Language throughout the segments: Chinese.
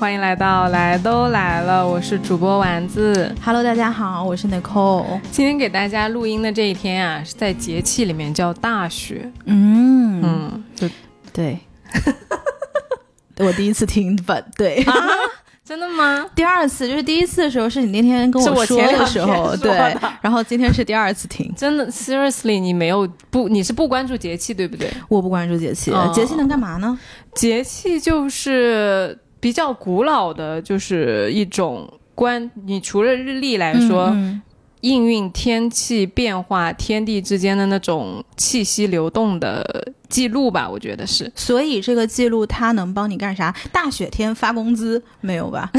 欢迎来到来都来了，我是主播丸子。Hello，大家好，我是 Nicole。今天给大家录音的这一天啊，是在节气里面叫大雪。嗯嗯，就对，我第一次听本，对，啊，真的吗？第二次就是第一次的时候是你那天跟我说的时候，对，然后今天是第二次听。真的，seriously，你没有不，你是不关注节气对不对？我不关注节气，哦节气能干嘛呢？节气就是比较古老的，就是一种关。你除了日历来说，嗯应运天气变化、天地之间的那种气息流动的记录吧，我觉得是。所以这个记录它能帮你干啥？大雪天发工资没有吧？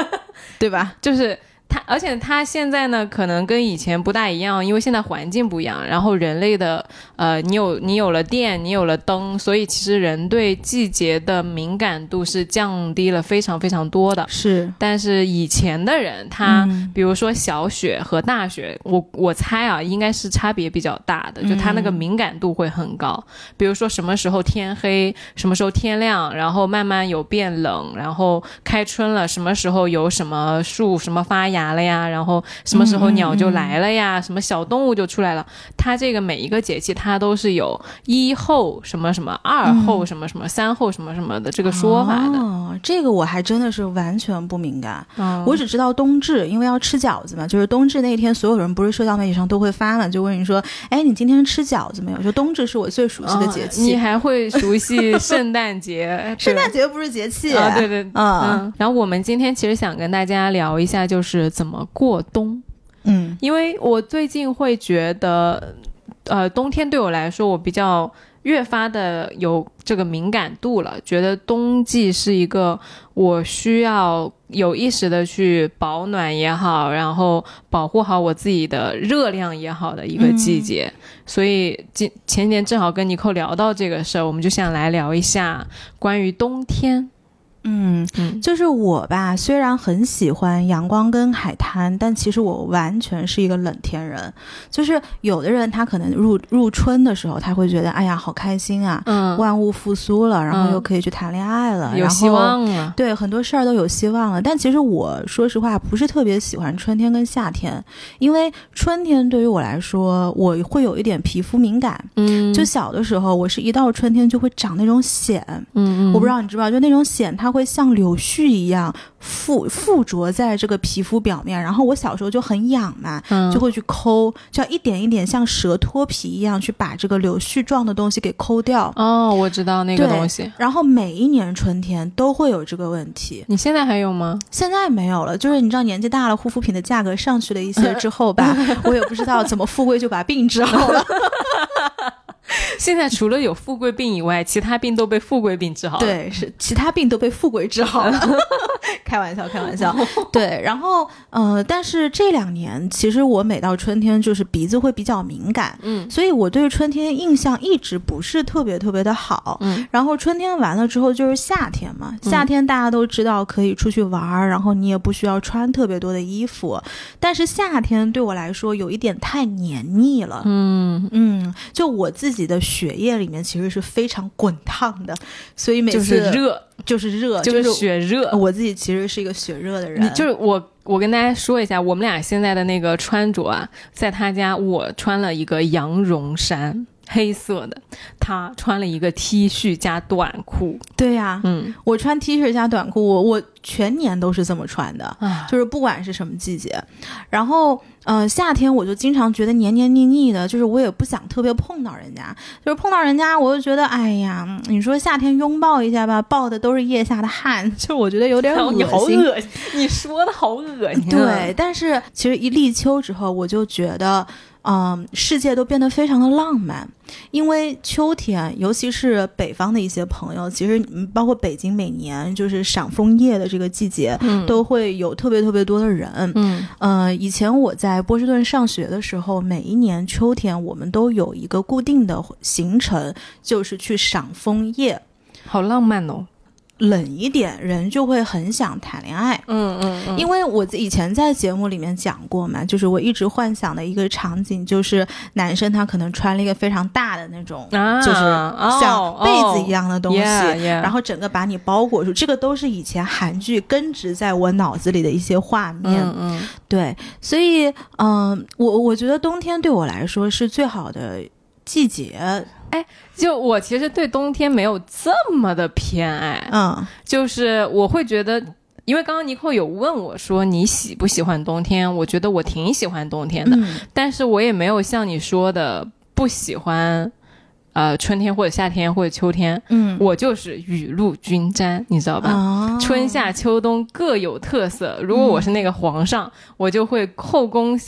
对吧？就是它，而且它现在呢，可能跟以前不大一样，因为现在环境不一样，然后人类的呃，你有你有了电，你有了灯，所以其实人对季节的敏感度是降低了非常非常多的。是，但是以前的人，他、嗯比如说小雪和大雪，我我猜啊，应该是差别比较大的，就他那个敏感度会很高。比如说什么时候天黑，什么时候天亮，然后慢慢有变冷，然后开春了，什么时候有什么树什么发芽了呀，然后什么时候鸟就来了呀，什么小动物就出来了。它这个每一个节气，它都是有一后什么什么，二后什么什么，三后什么什么的这个说法的。哦，这个我还真的是完全不敏感。嗯我只知道冬至，因为要吃饺子嘛，就是冬至那天，所有人不是社交媒体上都会发嘛，就问你说，哎，你今天吃饺子没有？就冬至是我最熟悉的节气你，还会熟悉圣诞节？圣诞节不是节气啊，对对，嗯嗯。然后我们今天其实想跟大家聊一下，就是怎么过冬，嗯因为我最近会觉得，呃，冬天对我来说，我比较。越发的有这个敏感度了，觉得冬季是一个我需要有意识的去保暖也好，然后保护好我自己的热量也好的一个季节。所以今前几天正好跟尼寇聊到这个事儿，我们就想来聊一下关于冬天。嗯，嗯就是我吧，虽然很喜欢阳光跟海滩，但其实我完全是一个冷天人。就是有的人他可能入入春的时候，他会觉得哎呀好开心啊，嗯，万物复苏了，然后嗯又可以去谈恋爱了，有希望了。对，很多事儿都有希望了。但其实我说实话，不是特别喜欢春天跟夏天，因为春天对于我来说，我会有一点皮肤敏感。嗯，就小的时候，我是一到春天就会长那种癣，嗯嗯，我不知道你知不知道，就那种癣，它会像柳絮一样附附着在这个皮肤表面。然后我小时候就很痒嘛，嗯就会去抠，就要一点一点像蛇脱皮一样去把这个柳絮状的东西给抠掉。哦，我知道那个东西。然后每一年春天都会有这个问题。你现在还有吗？现在没有了，就是你知道年纪大了，护肤品的价格上去了一些之后吧，我也不知道怎么富贵就把病治好了。现在除了有富贵病以外，其他病都被富贵病治好了。，对，是其他病都被富贵治好了。开玩笑，开玩笑。对，然后呃，但是这两年其实我每到春天就是鼻子会比较敏感，嗯所以我对春天印象一直不是特别特别的好。嗯然后春天完了之后就是夏天嘛，夏天大家都知道可以出去玩儿，然后你也不需要穿特别多的衣服，但是夏天对我来说有一点太黏腻了。嗯，嗯，就我自己的血液里面其实是非常滚烫的，所以每次就是热，就是热，就是是血热。我自己其实是一个血热的人，就是我，我跟大家说一下，我们俩现在的那个穿着啊，在他家我穿了一个羊绒衫，黑色的，他穿了一个 T 恤加短裤，对呀、嗯我穿 T 恤加短裤，我我全年都是这么穿的，啊，就是不管是什么季节，然后。呃，夏天我就经常觉得黏黏腻腻的，就是我也不想特别碰到人家，就是碰到人家我就觉得，哎呀，嗯你说夏天拥抱一下吧，抱的都是腋下的汗，就我觉得有点恶心。你好恶心，你说的好恶心、啊。对，，但是其实一立秋之后，我就觉得，嗯、世界都变得非常的浪漫。因为秋天，尤其是北方的一些朋友，其实嗯包括北京，每年就是赏枫叶的这个季节，嗯都会有特别特别多的人。嗯呃，以前我在波士顿上学的时候，每一年秋天我们都有一个固定的行程，就是去赏枫叶。好浪漫哦。冷一点，人就会很想谈恋爱。嗯嗯因为我以前在节目里面讲过嘛，就是我一直幻想的一个场景，就是男生他可能穿了一个非常大的那种，啊，就是像哦被子一样的东西，yeah, yeah 然后整个把你包裹住，这个都是以前韩剧根植在我脑子里的一些画面。嗯嗯，对，所以嗯、我我觉得冬天对我来说是最好的季节。哎就我其实对冬天没有这么的偏爱，嗯就是我会觉得。因为刚刚尼寇有问我说你喜不喜欢冬天，我觉得我挺喜欢冬天的，嗯但是我也没有像你说的不喜欢，呃，春天或者夏天或者秋天，嗯我就是雨露均沾，你知道吧？啊春夏秋冬各有特色。如果我是那个皇上，我就会后宫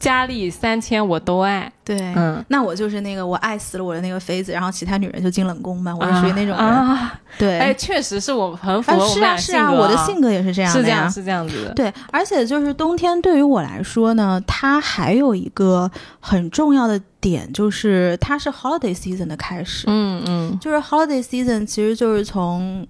佳丽三千我都爱。对。嗯，那我就是那个我爱死了我的那个妃子，然后其他女人就进冷宫嘛，我是属于那种人。啊。对，哎，确实是我很符啊合我们是啊是啊，我的性格也是这样的。是这样是这样子的。对，而且就是冬天对于我来说呢，它还有一个很重要的点，就是它是 holiday season 的开始。嗯嗯就是 holiday season 其实就是从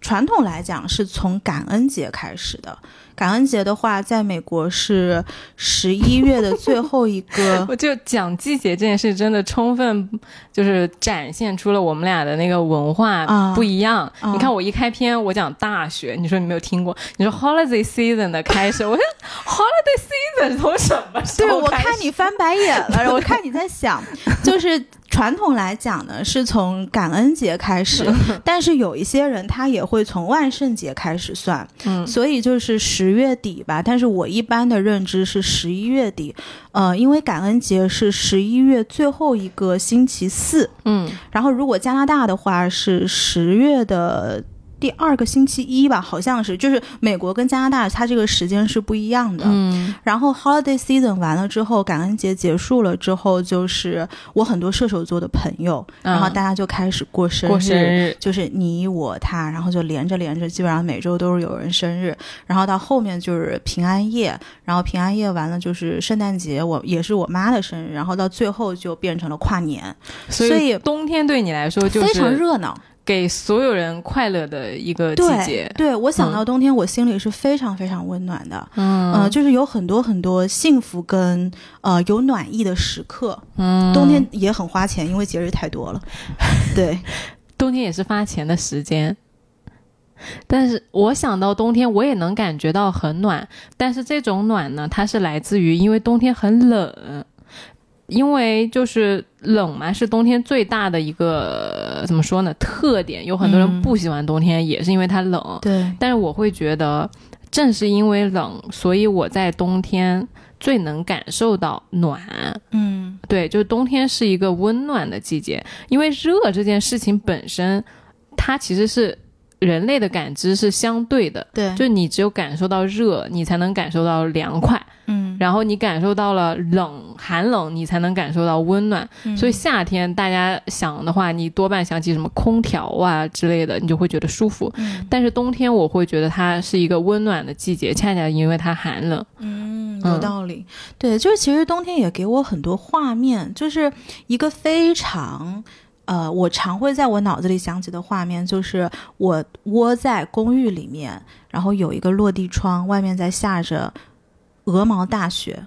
传统来讲是从感恩节开始的。感恩节的话，在美国是十一月的最后一个 我就讲季节这件事，真的充分就是展现出了我们俩的那个文化啊不一样。啊你看我一开篇我讲大学，你说你没有听过，你说 holiday season 的开始，我说 holiday season 从什么时对，我候开始？看你翻白眼了，我看你在想，就是传统来讲呢，是从感恩节开始，但是有一些人他也会从万圣节开始算，嗯所以就是十月底吧。但是我一般的认知是十一月底，呃，因为感恩节是十一月最后一个星期四，嗯然后如果加拿大的话是十月的。第二个星期一吧，好像是，就是美国跟加拿大它这个时间是不一样的。嗯。然后 holiday season 完了之后，感恩节结束了之后，就是我很多射手座的朋友，嗯。然后大家就开始过生日，过生日。就是你我他，然后就连着连着，基本上每周都是有人生日，然后到后面就是平安夜，然后平安夜完了就是圣诞节，我也是我妈的生日，然后到最后就变成了跨年，所所以冬天对你来说就非常热闹。给所有人快乐的一个季节。对，我想到冬天，我心里是非常非常温暖的。嗯呃，就是有很多很多幸福跟呃有暖意的时刻，嗯冬天也很花钱，因为节日太多了。对，冬天也是发钱的时间。但是我想到冬天，我也能感觉到很暖，但是这种暖呢，它是来自于因为冬天很冷，因为就是冷嘛，是冬天最大的一个怎么说呢特点。有很多人嗯。不喜欢冬天，也是因为它冷。对，但是我会觉得，正是因为冷，所以我在冬天最能感受到暖。嗯。对，就是冬天是一个温暖的季节，因为热这件事情本身，它其实是人类的感知是相对的，对，就你只有感受到热，你才能感受到凉快，嗯，然后你感受到了冷寒冷，你才能感受到温暖。嗯所以夏天大家想的话，你多半想起什么空调啊之类的，你就会觉得舒服。嗯但是冬天我会觉得它是一个温暖的季节，恰恰因为它寒冷。嗯，嗯有道理。对，就是其实冬天也给我很多画面，就是一个非常。呃，我常会在我脑子里想起的画面，就是我窝在公寓里面，然后有一个落地窗，外面在下着鹅毛大雪。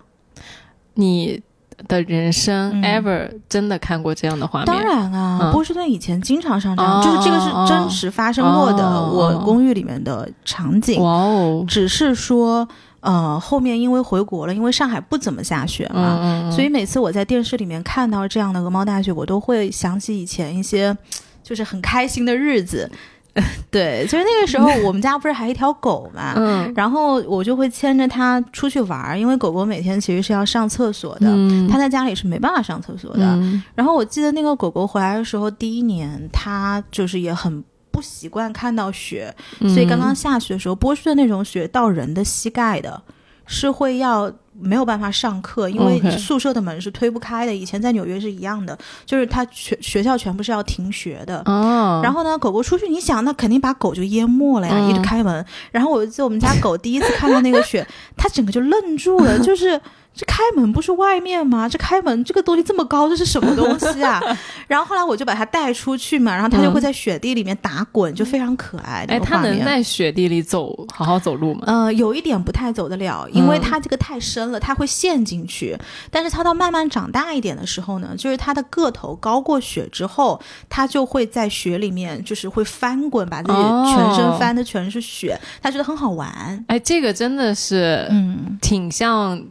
你的人生嗯 ever 真的看过这样的画面？当然啊，嗯波士顿以前经常上这样，哦就是这个是真实发生过的，哦我公寓里面的场景。哇哦，只是说，呃，后面因为回国了，因为上海不怎么下雪嘛，所以每次我在电视里面看到这样的鹅毛大雪，我都会想起以前一些就是很开心的日子。对，就是那个时候，我们家不是还有一条狗嘛，嗯然后我就会牵着它出去玩儿，因为狗狗每天其实是要上厕所的，嗯它在家里是没办法上厕所的。嗯然后我记得那个狗狗回来的时候，第一年它就是也很不习惯看到雪，所以刚刚下雪的时候，波士顿那种雪到人的膝盖的，是会要没有办法上课，因为宿舍的门是推不开的。以前在纽约是一样的，就是他学学校全部是要停学的。哦，然后呢，狗狗出去，你想，那肯定把狗就淹没了呀！嗯一直开门，然后我就记得我们家狗第一次看到那个雪，它整个就愣住了，就是这开门不是外面吗？这开门这个东西这么高，这是什么东西啊？然后后来我就把它带出去嘛，然后它就会在雪地里面打滚，就非常可爱。哎，它能在雪地里走，好好走路吗？呃，有一点不太走得了，因为它这个太深了，它会陷进去。但是它到慢慢长大一点的时候呢，就是它的个头高过雪之后，它就会在雪里面就是会翻滚，把自己全身翻的全是雪，它觉得很好玩。哎，这个真的是，嗯，挺像。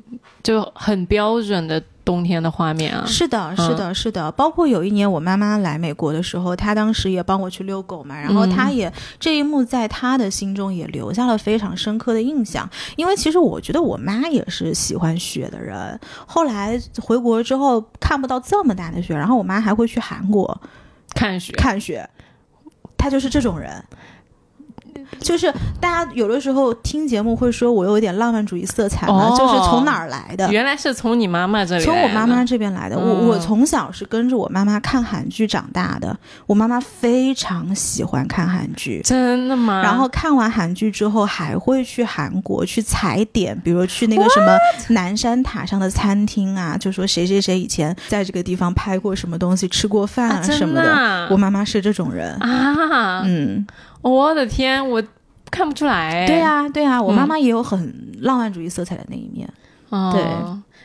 就很标准的冬天的画面啊！是的，是的，是的。包括有一年我妈妈来美国的时候，她当时也帮我去遛狗嘛，然后她也这一幕在她的心中也留下了非常深刻的印象。因为其实我觉得我妈也是喜欢雪的人。后来回国之后看不到这么大的雪，然后我妈还会去韩国看雪，看雪。她就是这种人。就是大家有的时候听节目会说我有一点浪漫主义色彩嘛，就是从哪儿来的？原来是从你妈妈这里，从我妈妈这边来的。我我从小是跟着我妈妈看韩剧长大的，我妈妈非常喜欢看韩剧，真的吗？然后看完韩剧之后还会去韩国去踩点，比如去那个什么南山塔上的餐厅啊，就说谁谁谁以前在这个地方拍过什么东西，吃过饭啊什么的。我妈妈是这种人啊，嗯。我的天，我看不出来。对呀，对呀，我妈妈也有很浪漫主义色彩的那一面。对。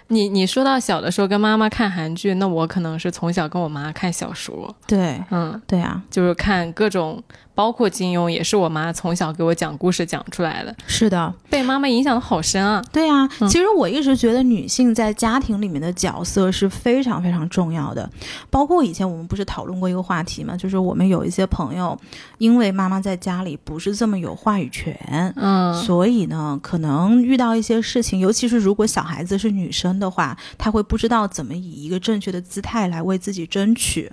你你说到小的时候跟妈妈看韩剧，那我可能是从小跟我妈看小说。对，嗯，对啊，就是看各种，包括金庸，也是我妈从小给我讲故事讲出来的。是的，被妈妈影响的好深啊。对啊，其实我一直觉得女性在家庭里面的角色是非常非常重要的。包括以前我们不是讨论过一个话题嘛，就是我们有一些朋友，因为妈妈在家里不是这么有话语权，嗯，所以呢，可能遇到一些事情，尤其是如果小孩子是女生。的话，她会不知道怎么以一个正确的姿态来为自己争取。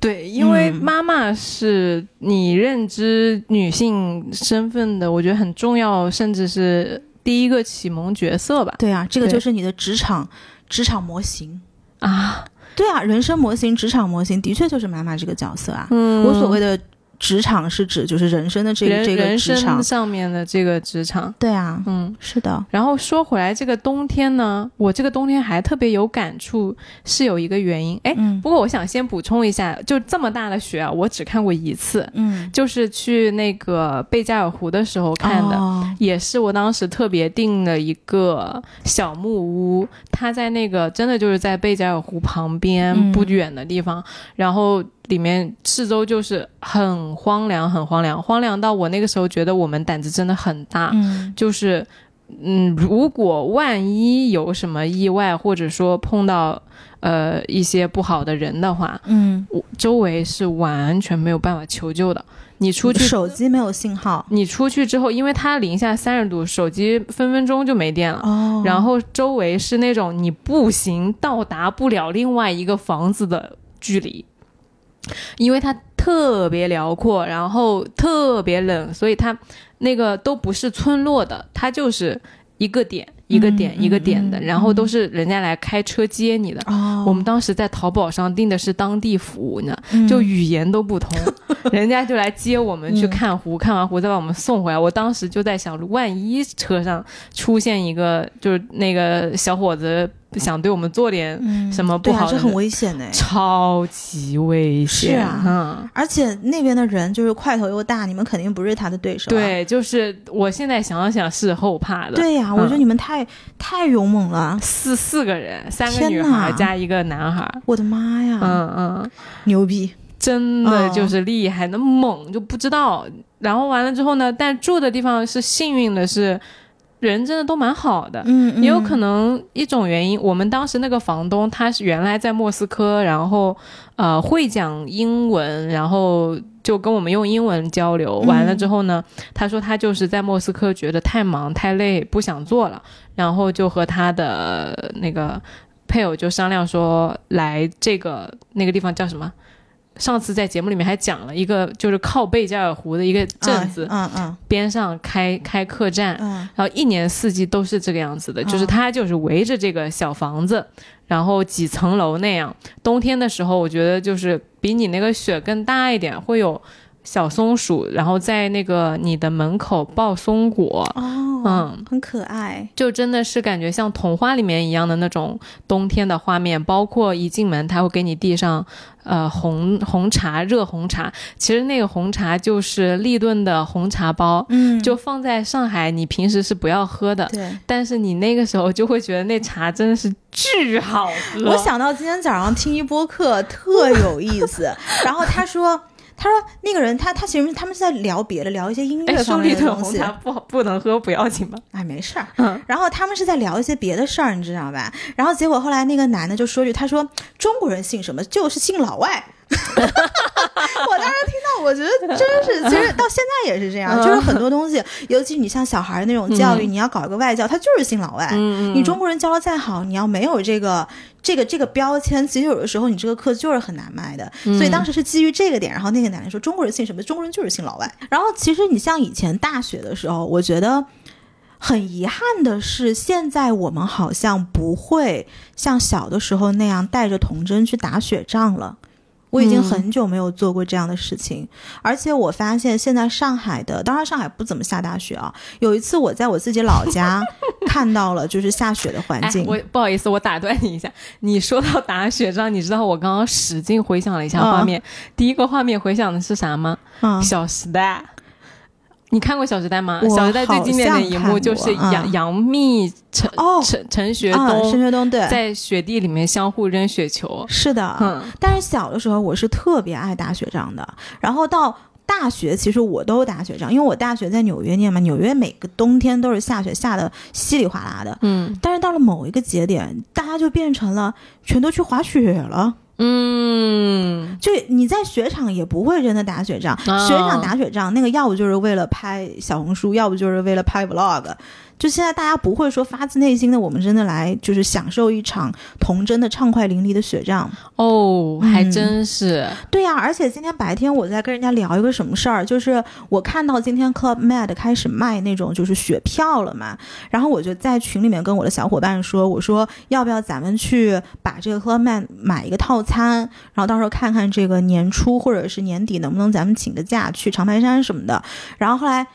对，因为妈妈是你认知女性身份的，我觉得很重要，甚至是第一个启蒙角色吧。对啊，这个就是你的职场职场模型啊。对啊，人生模型、职场模型的确就是妈妈这个角色啊。嗯，我所谓的。职场是指就是人生的这个这个职场。上面的这个职场，对啊，嗯，是的。然后说回来，这个冬天呢，我这个冬天还特别有感触，是有一个原因。哎，不过我想先补充一下，就这么大的雪啊，我只看过一次，嗯，就是去那个贝加尔湖的时候看的，也是我当时特别订了一个小木屋，它在那个真的就是在贝加尔湖旁边不远的地方，然后。里面四周就是很荒凉，很荒凉，荒凉到我那个时候觉得我们胆子真的很大，嗯就是，嗯，如果万一有什么意外，或者说碰到呃一些不好的人的话，嗯，我周围是完全没有办法求救的。你出去手机没有信号，你出去之后，因为它零下三十度，手机分分钟就没电了。哦，然后周围是那种你步行到达不了另外一个房子的距离。因为它特别辽阔，然后特别冷，所以它那个都不是村落的，它就是一个点一个点一个点的，然后都是人家来开车接你的。我们当时在淘宝上订的是当地服务呢，就语言都不通，人家就来接我们去看湖，看完湖再把我们送回来。我当时就在想，万一车上出现一个就是那个小伙子。想对我们做点什么不好，是很危险的，超级危险。是啊，而且那边的人就是块头又大，你们肯定不是他的对手。对，就是我现在想想是后怕的。对呀，我觉得你们太太勇猛了，四四个人，三个女孩加一个男孩。我的妈呀！嗯嗯，牛逼，真的就是厉害，那猛就不知道。然后完了之后呢，但住的地方是幸运的是。人真的都蛮好的，嗯，也有可能一种原因，我们当时那个房东他是原来在莫斯科，然后呃会讲英文，然后就跟我们用英文交流。完了之后呢，他说他就是在莫斯科觉得太忙太累不想做了，然后就和他的那个配偶就商量说来这个那个地方叫什么。上次在节目里面还讲了一个，就是靠贝加尔湖的一个镇子，嗯嗯，边上开开客栈，嗯，然后一年四季都是这个样子的，就是它就是围着这个小房子，然后几层楼那样。冬天的时候，我觉得就是比你那个雪更大一点，会有小松鼠，然后在那个你的门口抱松果，嗯，很可爱。就真的是感觉像童话里面一样的那种冬天的画面，包括一进门他会给你递上呃红红茶热红茶，其实那个红茶就是立顿的红茶包，嗯，就放在上海你平时是不要喝的，对。但是你那个时候就会觉得那茶真的是巨好喝。我想到今天早上听一播客特有意思，然后他说。他说：“那个人，他他其实他们是在聊别的，聊一些音乐方面的东西。不不能喝不要紧吧？哎，没事儿。嗯。然后他们是在聊一些别的事儿，你知道吧？然后结果后来那个男的就说句：他说中国人姓什么？就是姓老外。我当时听到，我觉得真是，其实到现在也是这样，就是很多东西，尤其你像小孩那种教育，你要搞一个外教，他就是信老外。你中国人教的再好，你要没有这个。”这个这个标签，其实有的时候你这个课就是很难卖的，所以当时是基于这个点，然后那个奶奶说中国人信什么？中国人就是信老外。然后其实你像以前大学的时候，我觉得很遗憾的是，现在我们好像不会像小的时候那样带着童真去打雪仗了。我已经很久没有做过这样的事情，而且我发现现在上海的，当然上海不怎么下大雪啊。有一次我在我自己老家 看到了，就是下雪的环境。我不好意思，我打断你一下。你说到打雪仗，你知道我刚刚使劲回想了一下画面，第一个画面回想的是啥吗？嗯，小时代。你看过《小时代》吗？《小时代》最经典的一幕就是杨杨幂、陈陈陈学冬、陈学冬对，在雪地里面相互扔雪球。是的，嗯。但是小的时候我是特别爱打雪仗的。然后到大学，其实我都打雪仗，因为我大学在纽约念嘛，纽约每个冬天都是下雪，下的稀里哗啦的。嗯。但是到了某一个节点，大家就变成了全都去滑雪了。嗯，就你在雪场也不会真的打雪仗，雪场打雪仗那个要不就是为了拍小红书，要不就是为了拍 vlog。就现在，大家不会说发自内心的，我们真的来就是享受一场童真的畅快淋漓的雪仗哦，还真是。对呀，而且今天白天我在跟人家聊一个什么事儿，就是我看到今天 Club Med 开始卖那种就是雪票了嘛，然后我就在群里面跟我的小伙伴说，我说要不要咱们去把这个 Club Med 买一个套餐，然后到时候看看这个年初或者是年底能不能咱们请个假去长白山什么的，然后后来。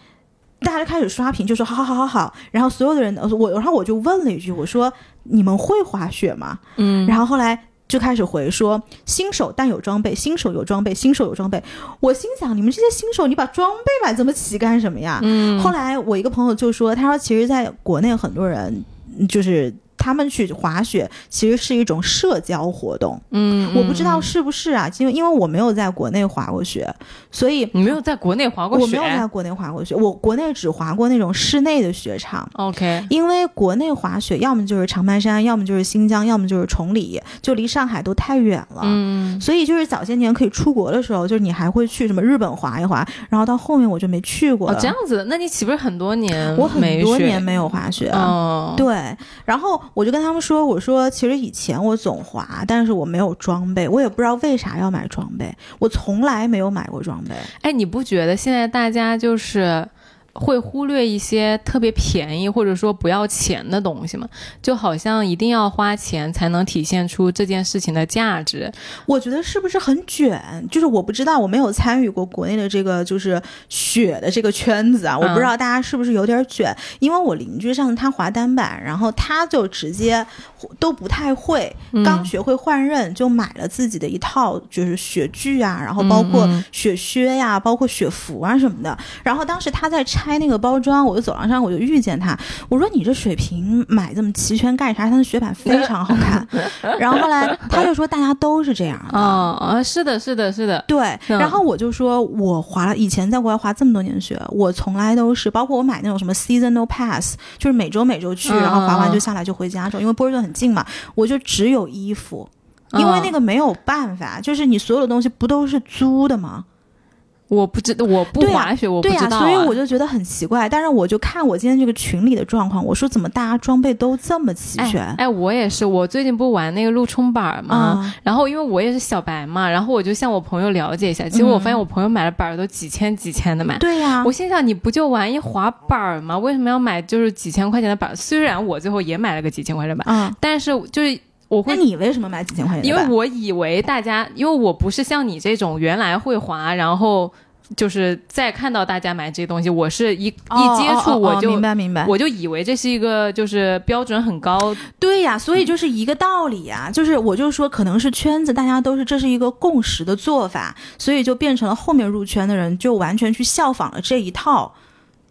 大家就开始刷屏，就说好好好好好，然后所有的人，我然后我就问了一句，我说你们会滑雪吗？嗯，然后后来就开始回说新手但有装备，新手有装备，新手有装备。我心想你们这些新手，你把装备买这么齐干什么呀？嗯，后来我一个朋友就说，他说其实在国内很多人就是。他们去滑雪其实是一种社交活动，嗯，我不知道是不是啊，因为因为我没有在国内滑过雪，所以你没有在国内滑过雪，我没有在国内滑过雪，我国内只滑过那种室内的雪场。OK，因为国内滑雪要么就是长白山，要么就是新疆，要么就是崇礼，就离上海都太远了，嗯，所以就是早些年可以出国的时候，就是你还会去什么日本滑一滑，然后到后面我就没去过。哦，这样子，那你岂不是很多年？我很多年没有滑雪，哦，对，然后。我就跟他们说：“我说，其实以前我总滑，但是我没有装备，我也不知道为啥要买装备，我从来没有买过装备。哎，你不觉得现在大家就是？”会忽略一些特别便宜或者说不要钱的东西吗？就好像一定要花钱才能体现出这件事情的价值。我觉得是不是很卷？就是我不知道，我没有参与过国内的这个就是雪的这个圈子啊，我不知道大家是不是有点卷。因为我邻居上他滑单板，然后他就直接都不太会，刚学会换刃就买了自己的一套就是雪具啊，然后包括雪靴呀，包括雪服啊什么的。然后当时他在拆那个包装，我就走廊上我就遇见他，我说你这水瓶买这么齐全干啥？他的雪板非常好看。然后后来他就说大家都是这样的啊是的，是的，是的，对。然后我就说我滑了，以前在国外滑这么多年雪，我从来都是，包括我买那种什么 seasonal pass，就是每周每周去，然后滑完就下来就回家，因为波士顿很近嘛，我就只有衣服，因为那个没有办法，就是你所有的东西不都是租的吗？我不知道我不滑雪，我不知道，所以我就觉得很奇怪。但是我就看我今天这个群里的状况，我说怎么大家装备都这么齐全？哎，我也是，我最近不玩那个陆冲板嘛，然后因为我也是小白嘛，然后我就向我朋友了解一下，结果我发现我朋友买的板都几千几千的买。对呀，我心想你不就玩一滑板吗？为什么要买就是几千块钱的板？虽然我最后也买了个几千块钱板，嗯，但是就是我会，那你为什么买几千块钱？因为我以为大家，因为我不是像你这种原来会滑，然后。就是再看到大家买这些东西，我是一、哦一接触哦哦哦我就、明白明白，我就以为这是一个就是标准很高，对呀，所以就是一个道理呀，就是我就说可能是圈子大家都是这是一个共识的做法，所以就变成了后面入圈的人就完全去效仿了这一套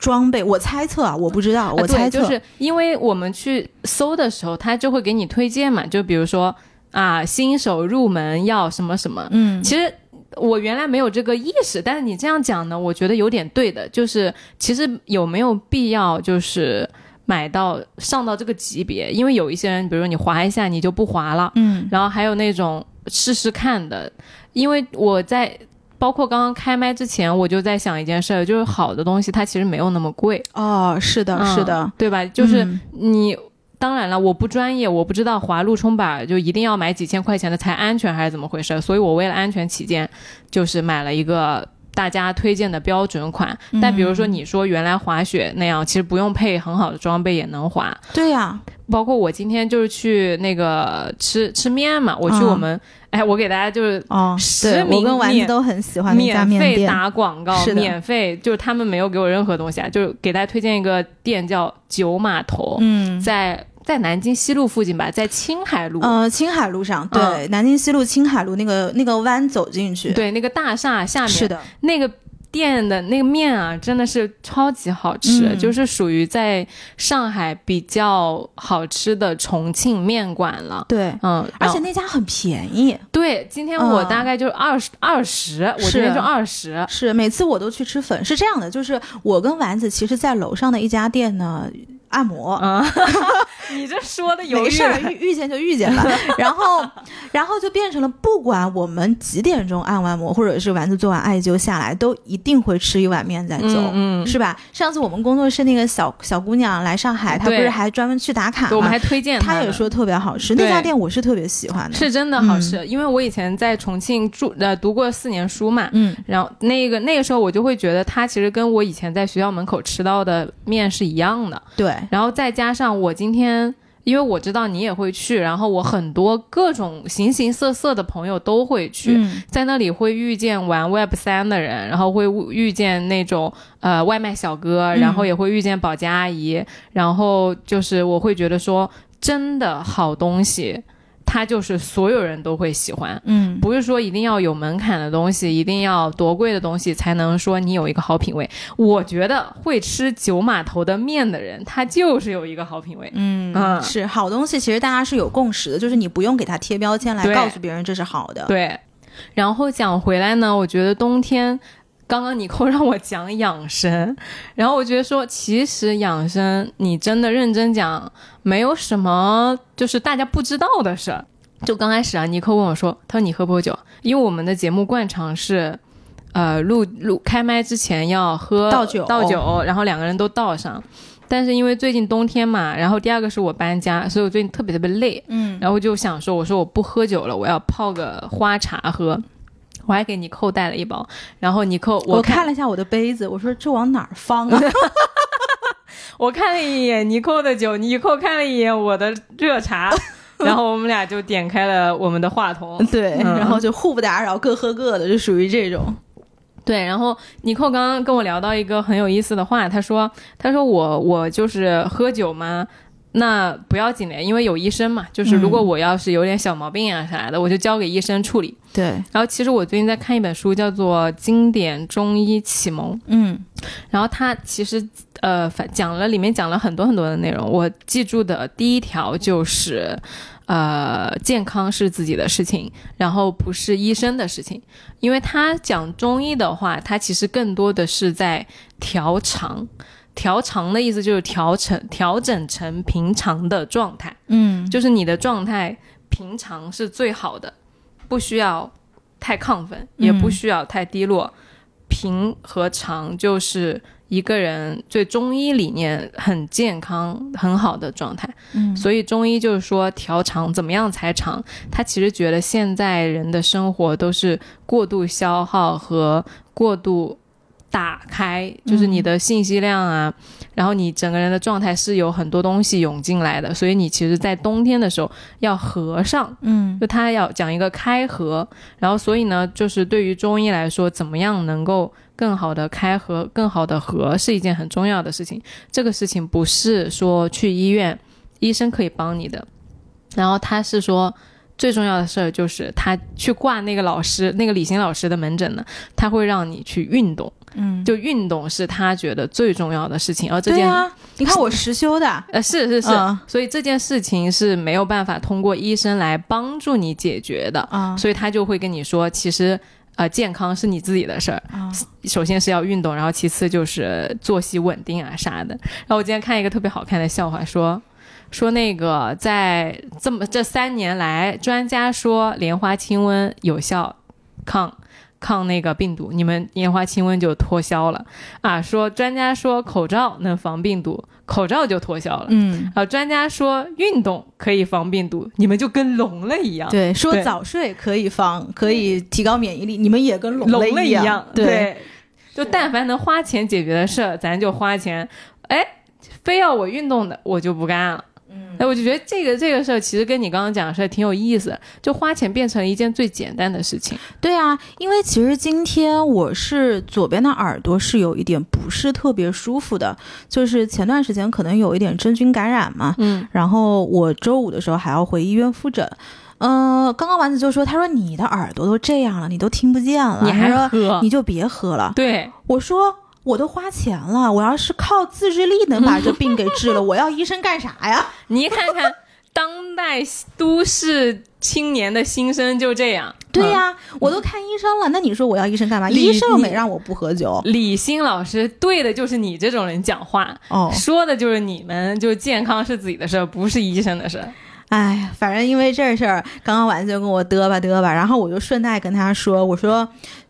装备。我猜测啊，我不知道，我猜测、就是因为我们去搜的时候，他就会给你推荐嘛，就比如说啊，新手入门要什么什么。嗯其实我原来没有这个意识，但是你这样讲呢，我觉得有点对的。就是其实有没有必要就是买到上到这个级别？因为有一些人，比如说你滑一下你就不滑了，嗯然后还有那种试试看的，因为我在。包括刚刚开麦之前，我就在想一件事儿，就是好的东西它其实没有那么贵，哦，是的，嗯是的，对吧？就是嗯你，当然了，我不专业，我不知道滑路冲板就一定要买几千块钱的才安全，还是怎么回事？所以我为了安全起见，就是买了一个大家推荐的标准款。但比如说你说原来滑雪那样，其实不用配很好的装备也能滑。对呀、包括我今天就是去那个吃吃面嘛，我去嗯我们，哎，我给大家就是哦，实对，我名跟丸子都很喜欢免费。打广告，免费就是他们没有给我任何东西啊，就是给大家推荐一个店叫九码头，嗯，在在南京西路附近吧，在青海路。呃，青海路上，对，嗯南京西路青海路那个那个弯走进去，，对，那个大厦下面是的，那个店的那个面啊，真的是超级好吃，嗯就是属于在上海比较好吃的重庆面馆了。对。嗯，而且那家很便宜，对，今天我嗯大概就是二十二十，我今天就二十。是每次我都去吃粉。是这样的，就是我跟丸子其实，在楼上的一家店呢按摩，啊，你这说的没事儿，遇遇见就遇见了。然后，然后就变成了，不管我们几点钟按完摩，或者是丸子做完艾灸下来，都一定会吃一碗面再走。嗯嗯，是吧？上次我们工作室那个小小姑娘来上海，她不是还专门去打卡吗？我们还推荐的她也说特别好吃，那家店我是特别喜欢的。是真的好吃，因为我以前在重庆住呃读过四年书嘛，嗯然后那个那个时候我就会觉得它其实跟我以前在学校门口吃到的面是一样的，对，然后再加上我今天。因为我知道你也会去，然后我很多各种形形色色的朋友都会去，嗯在那里会遇见玩 Web 三的人，然后会遇见那种呃外卖小哥，嗯然后也会遇见保洁阿姨，然后就是我会觉得说，真的好东西，它就是所有人都会喜欢。嗯，不是说一定要有门槛的东西，一定要多贵的东西才能说你有一个好品味。我觉得会吃九码头的面的人，他就是有一个好品味。嗯嗯是好东西，其实大家是有共识的，就是你不用给他贴标签来告诉别人这是好的。对，然后讲回来呢，我觉得冬天。刚刚尼寇让我讲养生，然后我觉得说，其实养生你真的认真讲，没有什么就是大家不知道的事儿。就刚开始啊，尼寇问我说：“他说你喝不喝酒？因为我们的节目惯常是，呃，录录开麦之前要喝倒酒倒酒，然后两个人都倒上。但是因为最近冬天嘛，然后第二个是我搬家，所以我最近特别特别累，嗯，然后就想说，我说我不喝酒了，我要泡个花茶喝。我还给尼寇带了一包，然后尼寇我看看了一下我的杯子，我说这往哪儿放啊？我看了一眼尼寇的酒，尼寇看了一眼我的热茶，然后我们俩就点开了我们的话筒。对，嗯然后就互不打扰，各喝各的，就属于这种。对，然后尼寇刚刚跟我聊到一个很有意思的话，他说：“他说我我就是喝酒嘛，那不要紧的，因为有医生嘛，就是如果我要是有点小毛病啊啥的，我就交给医生处理。对，然后其实我最近在看一本书，叫做《经典中医启蒙》，嗯然后它其实呃反讲了里面讲了很多很多的内容，我记住的第一条就是。呃，健康是自己的事情，然后不是医生的事情。因为他讲中医的话，他其实更多的是在调常。调长的意思就是调成调整成平常的状态，嗯，就是你的状态平常是最好的，不需要太亢奋，也不需要太低落，平和长就是一个人最中医理念很健康很好的状态。嗯所以中医就是说调长怎么样才长？他其实觉得现在人的生活都是过度消耗和过度打开，就是你的信息量啊，然后你整个人的状态是有很多东西涌进来的，所以你其实，在冬天的时候要合上，嗯就它要讲一个开合，然后所以呢，就是对于中医来说，怎么样能够更好的开合、更好的合，是一件很重要的事情。这个事情不是说去医院医生可以帮你的，然后他是说。最重要的事儿就是他去挂那个老师，那个李欣老师的门诊呢，他会让你去运动，嗯，就运动是他觉得最重要的事情，而这件对啊，你看我实修的，呃，是是是，嗯。所以这件事情是没有办法通过医生来帮助你解决的，啊所以他就会跟你说，其实呃健康是你自己的事儿，啊首先是要运动，然后其次就是作息稳定啊啥的。然后我今天看一个特别好看的笑话，说说那个在这么这三年来，专家说莲花清瘟有效抗。抗那个病毒，你们莲花清瘟就脱销了啊！说专家说口罩能防病毒，口罩就脱销了。嗯，啊，专家说运动可以防病毒，你们就跟聋了一样。对，说早睡可以防，可以提高免疫力，你们也跟聋聋了了一样，对，就但凡能花钱解决的事儿，咱就花钱。哎，非要我运动的，我就不干了。嗯，哎，我就觉得这个这个事儿其实跟你刚刚讲的事儿挺有意思，就花钱变成一件最简单的事情。对啊，因为其实今天我是左边的耳朵是有一点不是特别舒服的，就是前段时间可能有一点真菌感染嘛，嗯，然后我周五的时候还要回医院复诊。嗯、刚刚丸子就说，他说你的耳朵都这样了，你都听不见了，你还说喝？你就别喝了。对，我说我都花钱了，我要是靠自制力能把这病给治了，我要医生干啥呀？你看看当代都市青年的心声就这样。对呀、我都看医生了，那你说我要医生干嘛？医生又没让我不喝酒。李欣老师对的就是你这种人讲话，哦，说的就是你们，就健康是自己的事儿，不是医生的事儿。哎，反正因为这事儿，刚刚丸子就跟我嘚吧嘚吧，然后我就顺带跟他说，我说，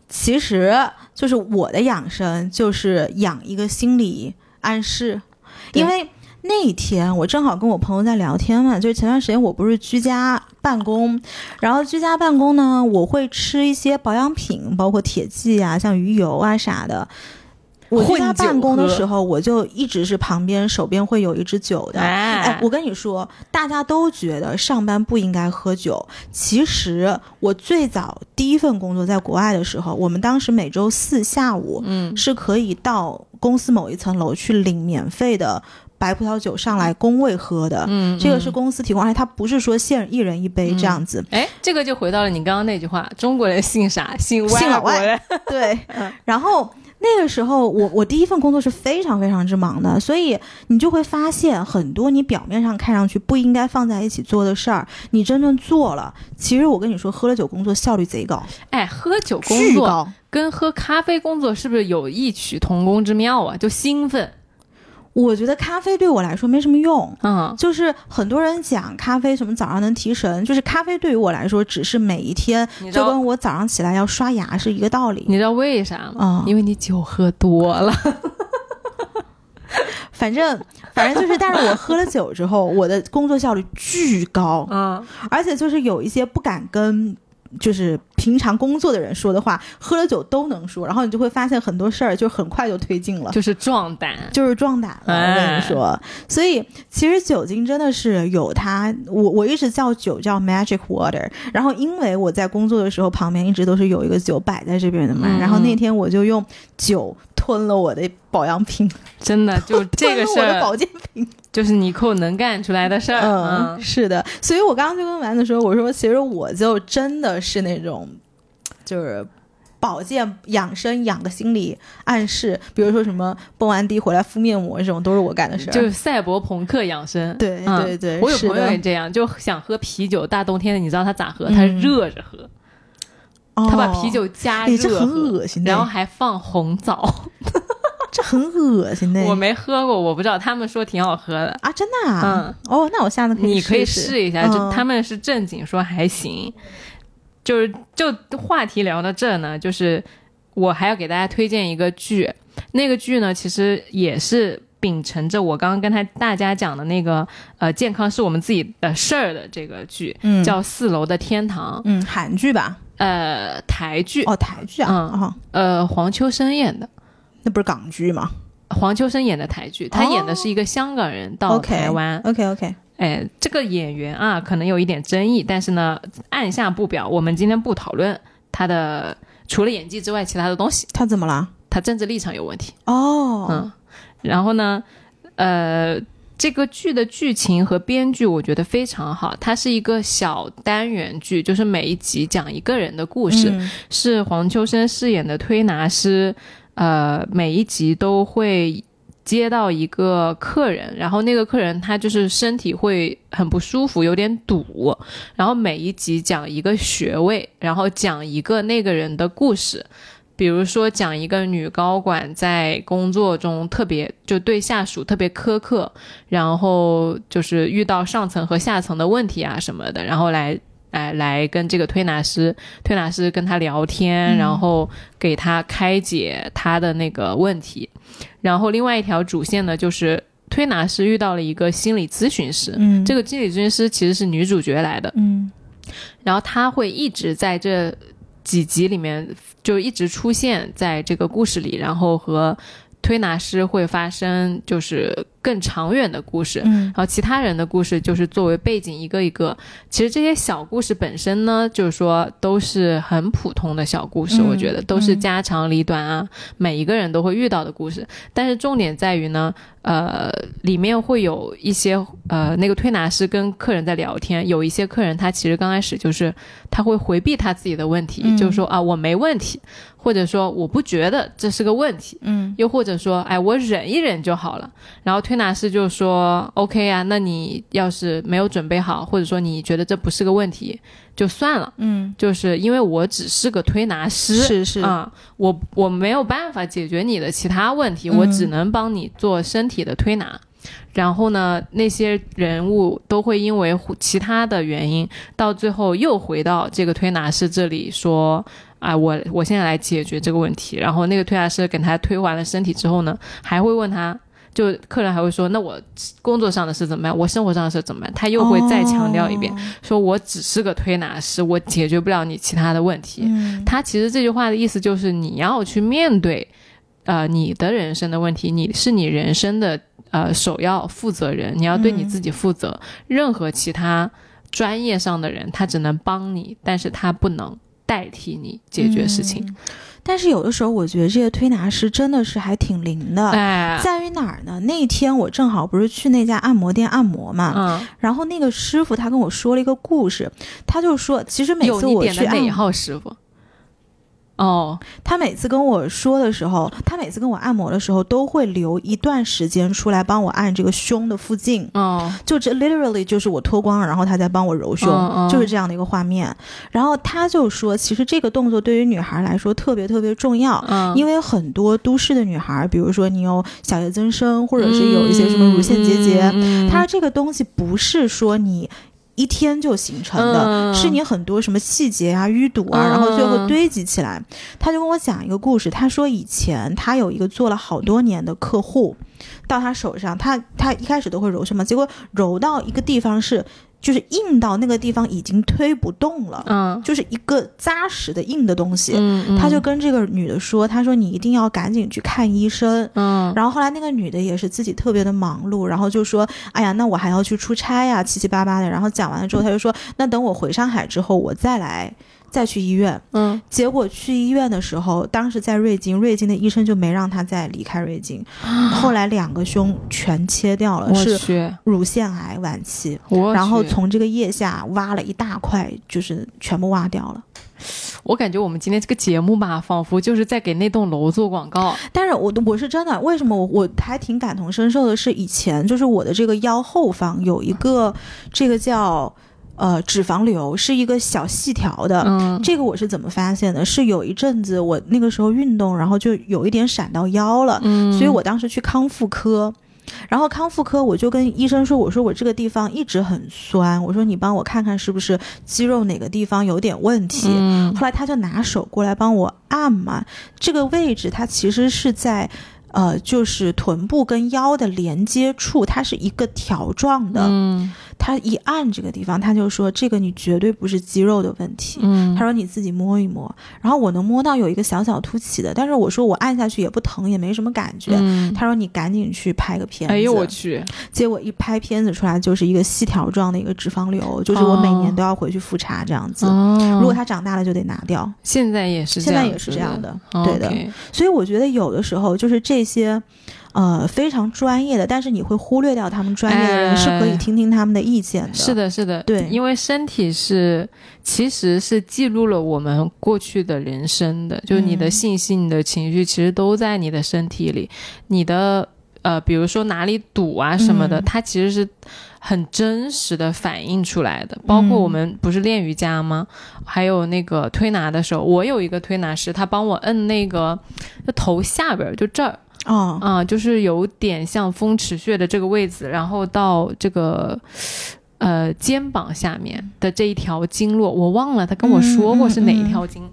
其实就是我的养生就是养一个心理暗示，因为那一天我正好跟我朋友在聊天嘛，就是前段时间我不是居家办公，然后居家办公呢，我会吃一些保养品，包括铁剂啊，像鱼油啊啥的。我在家办公的时候，我就一直是旁边手边会有一支酒的，哎哎，，我跟你说，大家都觉得上班不应该喝酒。其实我最早第一份工作在国外的时候，我们当时每周四下午嗯，是可以到公司某一层楼去领免费的白葡萄酒上来工位喝的。嗯，这个是嗯公司提供，而且它不是说限一人一杯这样子。哎，这个就回到了你刚刚那句话：中国人姓啥？姓姓老外国人。对嗯，然后那个时候我我第一份工作是非常非常之忙的，所以你就会发现很多你表面上看上去不应该放在一起做的事儿，你真正做了，其实我跟你说，喝了酒工作效率贼高，哎，喝酒工作。跟喝咖啡工作是不是有异曲同工之妙啊？就兴奋，我觉得咖啡对我来说没什么用。嗯，就是很多人讲咖啡什么早上能提神，就是咖啡对于我来说只是每一天就跟我早上起来要刷牙是一个道理。你知道为啥吗？嗯因为你酒喝多了。反正反正就是，但是我喝了酒之后，我的工作效率巨高。嗯，而且就是有一些不敢跟就是平常工作的人说的话，喝了酒都能说，然后你就会发现很多事儿就很快就推进了。就是壮胆。就是壮胆了，我跟哎你说，所以其实酒精真的是有它，我我一直叫酒叫 magic water，然后因为我在工作的时候旁边一直都是有一个酒摆在这边的嘛，嗯然后那天我就用酒吞了我的保养品，真的，就 这个吞事儿，我的保健品，就是尼寇能干出来的事儿。嗯，嗯，是的，所以我刚刚就跟丸子说，我说其实我就真的是那种，就是保健养生养个心理暗示，比如说什么蹦完迪回来敷面膜这种，都是我干的事儿。就是赛博朋克养生。对嗯对对，我有朋友也这样，就想喝啤酒，大冬天的，你知道他咋喝？嗯他热着喝，他把啤哦酒加热这很恶心的，然后还放红枣。这很恶心的。我没喝过，我不知道，他们说挺好喝的。啊，真的啊，嗯哦，那我下次可以你可以试试一下，就嗯他们是正经说还行，就是就话题聊到这呢，就是我还要给大家推荐一个剧，那个剧呢其实也是秉承着我刚刚跟他大家讲的那个呃健康是我们自己的事儿的这个剧，嗯叫《四楼的天堂》，嗯韩剧吧，呃台剧，哦台剧啊，嗯哦呃黄秋生演的，那不是港剧吗黄秋生演的台剧，他演的是一个香港人到台湾。？OK OK，哎，这个演员啊，可能有一点争议，但是呢，按下不表。我们今天不讨论他的除了演技之外其他的东西，他怎么了？他政治立场有问题。哦，嗯，然后呢，呃，这个剧的剧情和编剧我觉得非常好，它是一个小单元剧，就是每一集讲一个人的故事，嗯是黄秋生饰演的推拿师，呃，每一集都会。接到一个客人，然后那个客人他就是身体会很不舒服，有点堵，然后每一集讲一个穴位，然后讲一个那个人的故事，比如说讲一个女高管在工作中特别就对下属特别苛刻，然后就是遇到上层和下层的问题啊什么的，然后来。来来跟这个推拿师，推拿师跟他聊天，嗯然后给他开解他的那个问题。然后另外一条主线呢，就是推拿师遇到了一个心理咨询师，嗯，这个心理咨询师其实是女主角来的，嗯然后他会一直在这几集里面就一直出现在这个故事里，然后和推拿师会发生就是更长远的故事。嗯。然后其他人的故事就是作为背景一个一个，其实这些小故事本身呢，就是说都是很普通的小故事，嗯我觉得都是嗯。家长里短啊，每一个人都会遇到的故事。但是重点在于呢，呃，里面会有一些呃，那个推拿师跟客人在聊天，有一些客人他其实刚开始就是他会回避他自己的问题，嗯。就是说啊我没问题，或者说我不觉得这是个问题，嗯。又或者说，哎，我忍一忍就好了。然后推拿师就说，OK 啊，那你要是没有准备好，或者说你觉得这不是个问题，就算了。嗯，就是因为我只是个推拿师，是是，啊，我我没有办法解决你的其他问题，嗯我只能帮你做身体的推拿。然后呢，那些人物都会因为其他的原因，到最后又回到这个推拿师这里说。啊，我我现在来解决这个问题。然后那个推拿师给他推完了身体之后呢，还会问他，就客人还会说，那我工作上的事怎么办？我生活上的事怎么办？他又会再强调一遍，哦说我只是个推拿师，我解决不了你其他的问题。嗯他其实这句话的意思就是你要去面对，呃，你的人生的问题，你是你人生的呃首要负责人，你要对你自己负责。任何其他专业上的人，他只能帮你，但是他不能代替你解决事情。嗯但是有的时候，我觉得这些推拿师真的是还挺灵的。哎，在于哪儿呢？那天我正好不是去那家按摩店按摩嘛，嗯，然后那个师傅他跟我说了一个故事，他就说，其实每次我去哪一号师傅？哦，他每次跟我说的时候，他每次跟我按摩的时候，都会留一段时间出来帮我按这个胸的附近。哦，就这 literally 就是我脱光了，然后他在帮我揉胸，就是这样的一个画面。然后他就说，其实这个动作对于女孩来说特别特别重要，嗯，因为很多都市的女孩，比如说你有小叶增生，或者是有一些什么乳腺结节，嗯它这个东西不是说你。一天就形成的，嗯。是你很多什么细节啊、淤堵啊，嗯。然后最后堆积起来。他就跟我讲一个故事，他说以前他有一个做了好多年的客户，到他手上，他他一开始都会揉什么，结果揉到一个地方是就是硬到那个地方已经推不动了，嗯就是一个扎实的硬的东西。嗯，嗯他就跟这个女的说：“他说你一定要赶紧去看医生。”嗯然后后来那个女的也是自己特别的忙碌，然后就说：“哎呀，那我还要去出差呀，七七八八的。”然后讲完了之后，他就说：“那等我回上海之后，我再来再去医院。”嗯结果去医院的时候，当时在瑞金，瑞金的医生就没让他再离开瑞金。后来两个胸全切掉了，是，乳腺癌晚期，然后从这个腋下挖了一大块，就是全部挖掉了。我感觉我们今天这个节目吧，仿佛就是在给那栋楼做广告。但是我我是真的，为什么我我还挺感同身受的？是以前就是我的这个腰后方有一个这个叫呃脂肪瘤，是一个小细条的。嗯这个我是怎么发现的？是有一阵子我那个时候运动，然后就有一点闪到腰了，嗯，所以我当时去康复科。然后康复科我就跟医生说，我说我这个地方一直很酸，我说你帮我看看是不是肌肉哪个地方有点问题。嗯后来他就拿手过来帮我按嘛，这个位置它其实是在。呃，就是臀部跟腰的连接处，它是一个条状的。嗯他一按这个地方，他就说这个你绝对不是肌肉的问题。嗯他说你自己摸一摸，然后我能摸到有一个小小凸起的，但是我说我按下去也不疼，也没什么感觉。嗯，他说你赶紧去拍个片子。哎呦我去，结果一拍片子出来就是一个细条状的一个脂肪瘤，就是我每年都要回去复查这样子。哦，如果它长大了就得拿掉，现在也是这样现在也是这样的，的，对的。所以我觉得有的时候就是这些，呃，非常专业的，但是你会忽略掉他们专业的人，哎是可以听听他们的意见的。是，的，是的，对因为身体是其实是记录了我们过去的人生的，就是你的嗯信息、你的情绪，其实都在你的身体里，你的呃，比如说哪里堵啊什么的，嗯它其实是很真实的反映出来的。包括嗯我们不是练瑜伽吗？还有那个推拿的时候，我有一个推拿师，他帮我摁那个头下边儿，就这儿。哦，啊、就是有点像风池穴的这个位置，然后到这个呃肩膀下面的这一条经络，我忘了他跟我说过是哪一条经，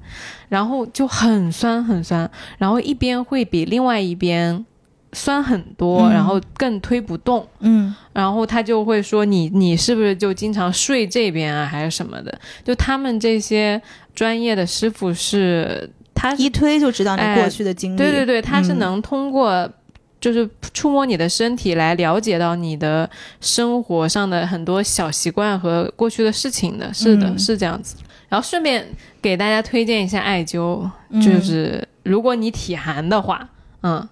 然后就很酸很酸，然后一边会比另外一边酸很多，嗯。然后更推不动，嗯。然后他就会说你你是不是就经常睡这边啊，还是什么的？就他们这些专业的师傅是他一推就知道你哎过去的经历。对对对，他是嗯能通过就是触摸你的身体来了解到你的生活上的很多小习惯和过去的事情的。是的，嗯是这样子。然后顺便给大家推荐一下艾灸，嗯就是如果你体寒的话，嗯，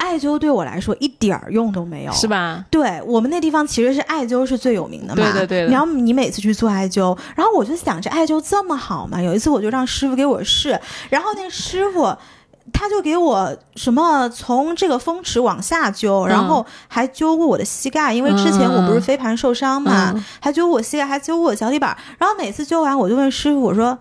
艾灸对我来说一点儿用都没有，是？吧？对我们那地方其实是艾灸是最有名的嘛，对对对的你要你每次去做艾灸，然后我就想着艾灸这么好嘛，有一次我就让师傅给我试，然后那师傅。他就给我什么从这个风池往下灸，然后还灸过我的膝盖，因为之前我不是飞盘受伤嘛，嗯还灸过我膝盖，还灸过我脚底板。然后每次灸完，我就问师傅，我说：“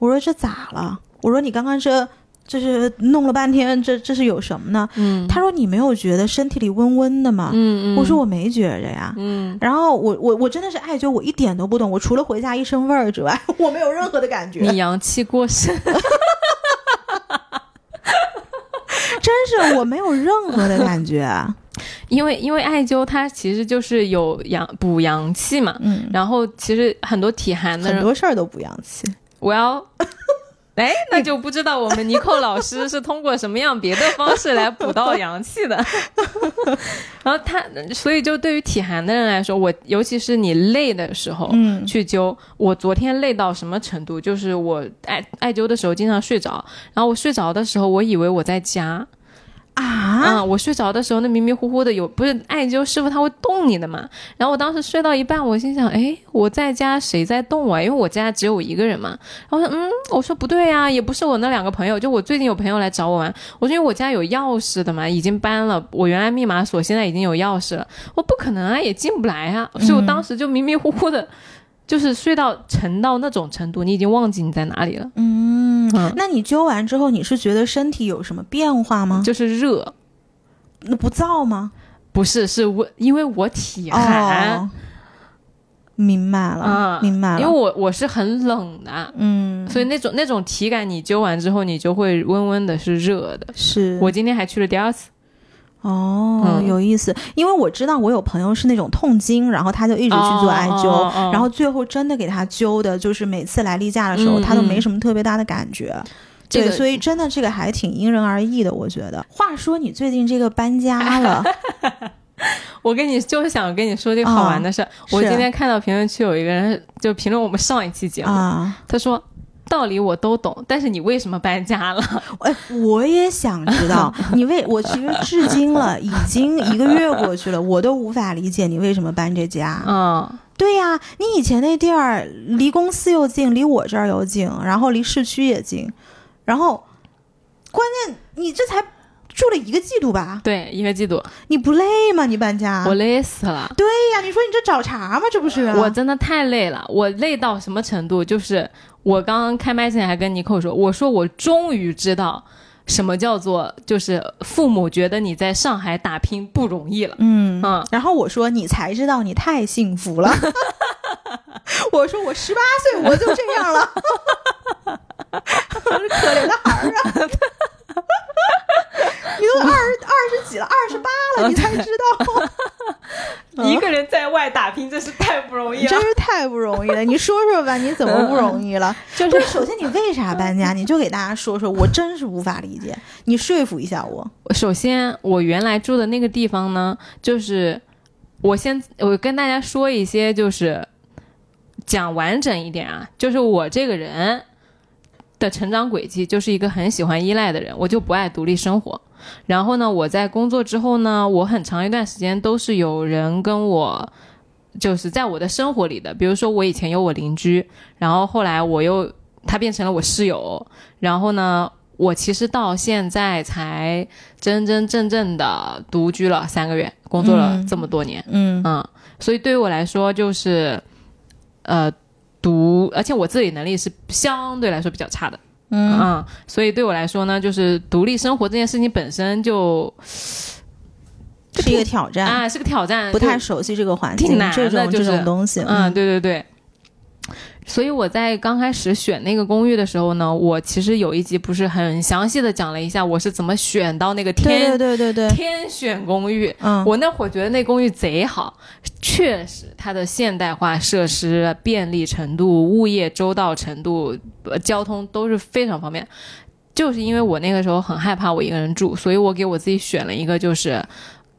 我说这咋了？我说你刚刚这这是弄了半天，这这是有什么呢？”嗯他说：“你没有觉得身体里温温的吗？”嗯嗯，我说：“我没觉着呀。”嗯，然后我我我真的是艾灸，我一点都不懂，我除了回家一身味儿之外，我没有任何的感觉，你阳气过盛，真是我没有任何的感觉。因为因为艾灸它其实就是有阳补阳气嘛。嗯，然后其实很多体寒的很，多事儿都补阳气。我要，哎，那就不知道我们尼寇老师是通过什么样别的方式来补到阳气的。然后他，所以就对于体寒的人来说，我尤其是你累的时候。嗯去灸，我昨天累到什么程度？就是我艾艾灸的时候经常睡着，然后我睡着的时候，我以为我在家，啊，嗯，我睡着的时候，那迷迷糊糊的有不是艾灸师傅他会动你的嘛？然后我当时睡到一半，我心想，哎，我在家谁在动我啊？因为我家只有我一个人嘛。然后我说，嗯，我说不对呀、也不是我那两个朋友，就我最近有朋友来找我玩，我说因为我家有钥匙的嘛，已经搬了，我原来密码锁现在已经有钥匙了，我不可能啊，也进不来啊，所以我当时就迷迷糊糊的。就是睡到沉到那种程度，你已经忘记你在哪里了，嗯，嗯那你灸完之后，你是觉得身体有什么变化吗？就是热，那不燥吗？不是是我因为我体寒，哦，明白了，啊明白了。因为我我是很冷的，嗯，所以那种那种体感，你灸完之后，你就会温温的，是热的。是我今天还去了第二次，哦，嗯有意思，因为我知道我有朋友是那种痛经，然后他就一直去做艾灸，哦哦哦然后最后真的给他灸的，就是每次来例假的时候，嗯他都没什么特别大的感觉。对，这个所以真的这个还挺因人而异的，我觉得。话说你最近这个搬家了，我跟你就是想跟你说这个好玩的事儿。我今天看到评论区有一个人就评论我们上一期节目，啊，他说。道理我都懂，但是你为什么搬家了？哎，我也想知道 你为我其实至今了，已经一个月过去了，我都无法理解你为什么搬这家。嗯，对呀，你以前那地儿离公司又近，离我这儿又近，然后离市区也近，然后关键你这才住了一个季度吧？对，一个季度你不累吗？你搬家？我累死了，对呀，你说你这找茬吗？这不是、啊？我真的太累了。我累到什么程度？就是我刚刚开麦之前还跟尼寇说，我说我终于知道什么叫做就是父母觉得你在上海打拼不容易了。嗯嗯，然后我说你才知道你太幸福了。我说我十八岁我就这样了，可怜的孩儿啊！你都二二十几了，二十八了你才知道。一个人在外打拼，真是太不容易了，真是太不容易了。你说说吧，你怎么不容易了？就是首先你为啥搬家？你就给大家说说，我真是无法理解。你说服一下我。首先，我原来住的那个地方呢，就是我先我跟大家说一些，就是讲完整一点啊，就是我这个人的成长轨迹，就是一个很喜欢依赖的人，我就不爱独立生活。然后呢，我在工作之后呢，我很长一段时间都是有人跟我，就是在我的生活里的。比如说，我以前有我邻居，然后后来我又他变成了我室友。然后呢，我其实到现在才真真正正的独居了三个月，工作了这么多年，嗯嗯，所以对于我来说，就是呃独，而且我自理能力是相对来说比较差的。嗯，所以对我来说呢，就是独立生活这件事情本身就是一个挑战啊，是个挑战，不太熟悉这个环境，挺难的这种东西。嗯，对对对。所以我在刚开始选那个公寓的时候呢，我其实有一集不是很详细的讲了一下我是怎么选到那个天对对对对天选公寓。嗯，我那会儿觉得那公寓贼好，确实它的现代化设施、便利程度、物业周到程度、交通都是非常方便。就是因为我那个时候很害怕我一个人住，所以我给我自己选了一个就是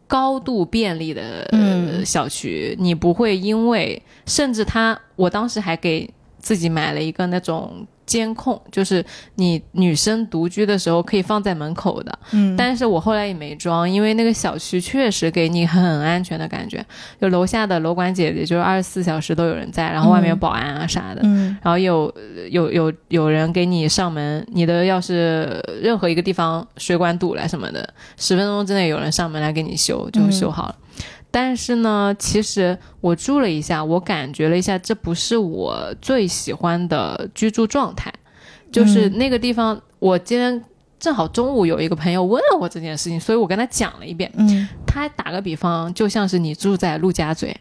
高度便利的小区，你不会因为甚至他，我当时还给。自己买了一个那种监控，就是你女生独居的时候可以放在门口的。嗯，但是我后来也没装，因为那个小区确实给你很安全的感觉，就楼下的楼管姐姐就是二十四小时都有人在，然后外面有保安啊啥的，嗯，然后有有有有人给你上门，你的要是任何一个地方水管堵了什么的，十分钟之内有人上门来给你修，就修好了。但是呢，其实我住了一下，我感觉了一下，这不是我最喜欢的居住状态。就是那个地方，我今天正好中午有一个朋友问了我这件事情，所以我跟他讲了一遍。嗯，他打个比方，就像是你住在陆家嘴，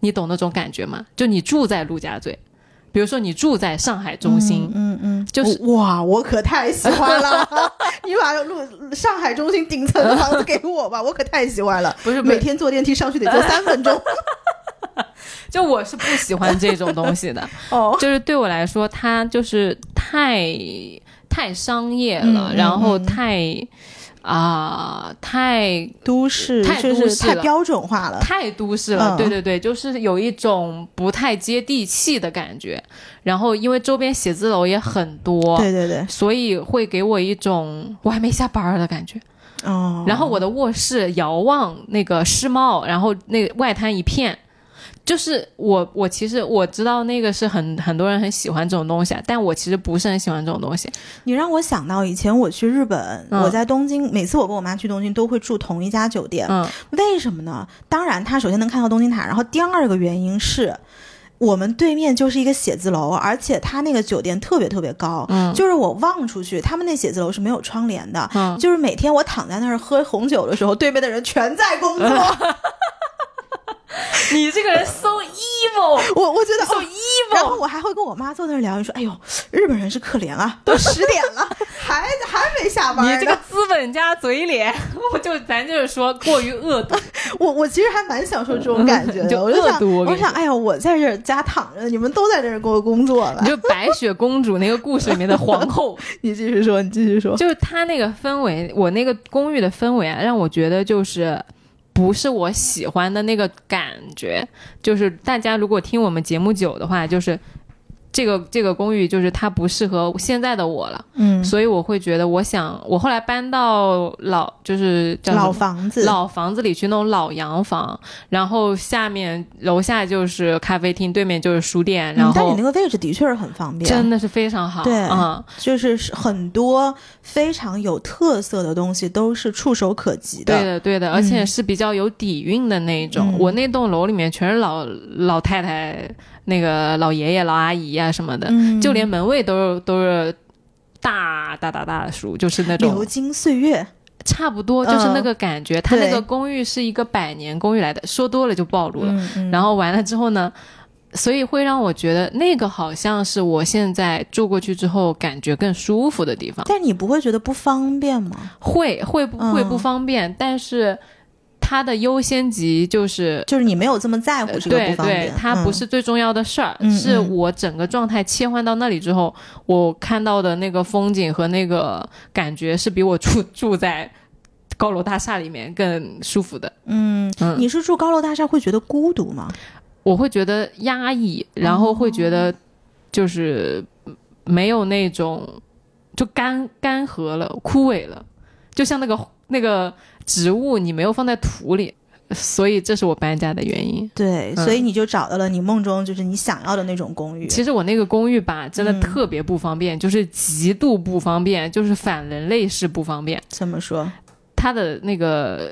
你懂那种感觉吗？就你住在陆家嘴。比如说你住在上海中心，嗯嗯，就是哇，我可太喜欢了！你把路上海中心顶层的房子给我吧，我可太喜欢了。不是每天坐电梯上去得坐三分钟，就我是不喜欢这种东西的。哦，就是对我来说，它就是太太商业了，然后太。啊，太都市，太都市，太标准化了，太都市了。对对对，就是有一种不太接地气的感觉。然后因为周边写字楼也很多，对对对，所以会给我一种我还没下班的感觉。哦，然后我的卧室遥望那个世贸，然后那外滩一片。就是我，我其实我知道那个是很很多人很喜欢这种东西，但我其实不是很喜欢这种东西。你让我想到以前我去日本，我在东京，每次我跟我妈去东京都会住同一家酒店。嗯，为什么呢？当然，他首先能看到东京塔，然后第二个原因是我们对面就是一个写字楼，而且他那个酒店特别特别高。嗯，就是我望出去，他们那写字楼是没有窗帘的。嗯，就是每天我躺在那儿喝红酒的时候，对面的人全在工作。你这个人 so evil，我我觉得 so evil，然后我还会跟我妈坐那儿聊，你说，哎呦，日本人是可怜啊，都十点了，还还没下班。你这个资本家嘴脸，我就咱就是说过于恶毒。我我其实还蛮享受这种感觉的，我就想，我想，哎呀，我在这家躺着，你们都在这儿给我工作了。你就白雪公主那个故事里面的皇后，你继续说，你继续说，就是他那个氛围，我那个公寓的氛围啊，让我觉得就是。不是我喜欢的那个感觉，就是大家如果听我们节目久的话，就是。这个这个公寓就是它不适合现在的我了，嗯，所以我会觉得，我想我后来搬到老就是叫老房子。老房子里去那种老洋房，然后下面楼下就是咖啡厅，对面就是书店，然后但你那个位置的确是很方便，真的是非常好，对，嗯，就是很多非常有特色的东西都是触手可及的，对的对的，而且是比较有底蕴的那种。我那栋楼里面全是老老太太。那个老爷爷、老阿姨啊什么的，就连门卫都是都是大大大大的书，就是那种流金岁月，差不多就是那个感觉。他那个公寓是一个百年公寓来的，说多了就暴露了。然后完了之后呢，所以会让我觉得那个好像是我现在住过去之后感觉更舒服的地方。但你不会觉得不方便吗？会会不会不方便？但是它的优先级就是就是你没有这么在乎这个不对方便，对，它不是最重要的事儿，嗯是嗯。我整个状态切换到那里之后，我看到的那个风景和那个感觉是比我住住在高楼大厦里面更舒服的。嗯，嗯，你是住高楼大厦会觉得孤独吗？我会觉得压抑，然后会觉哦。得就是没有那种就干干涸了、枯萎了，就像那个那个植物，你没有放在土里，所以这是我搬家的原因。对，嗯所以你就找到了你梦中就是你想要的那种公寓。其实我那个公寓吧，真的嗯特别不方便，就是极度不方便，就是反人类式不方便。怎么说？它的那个呃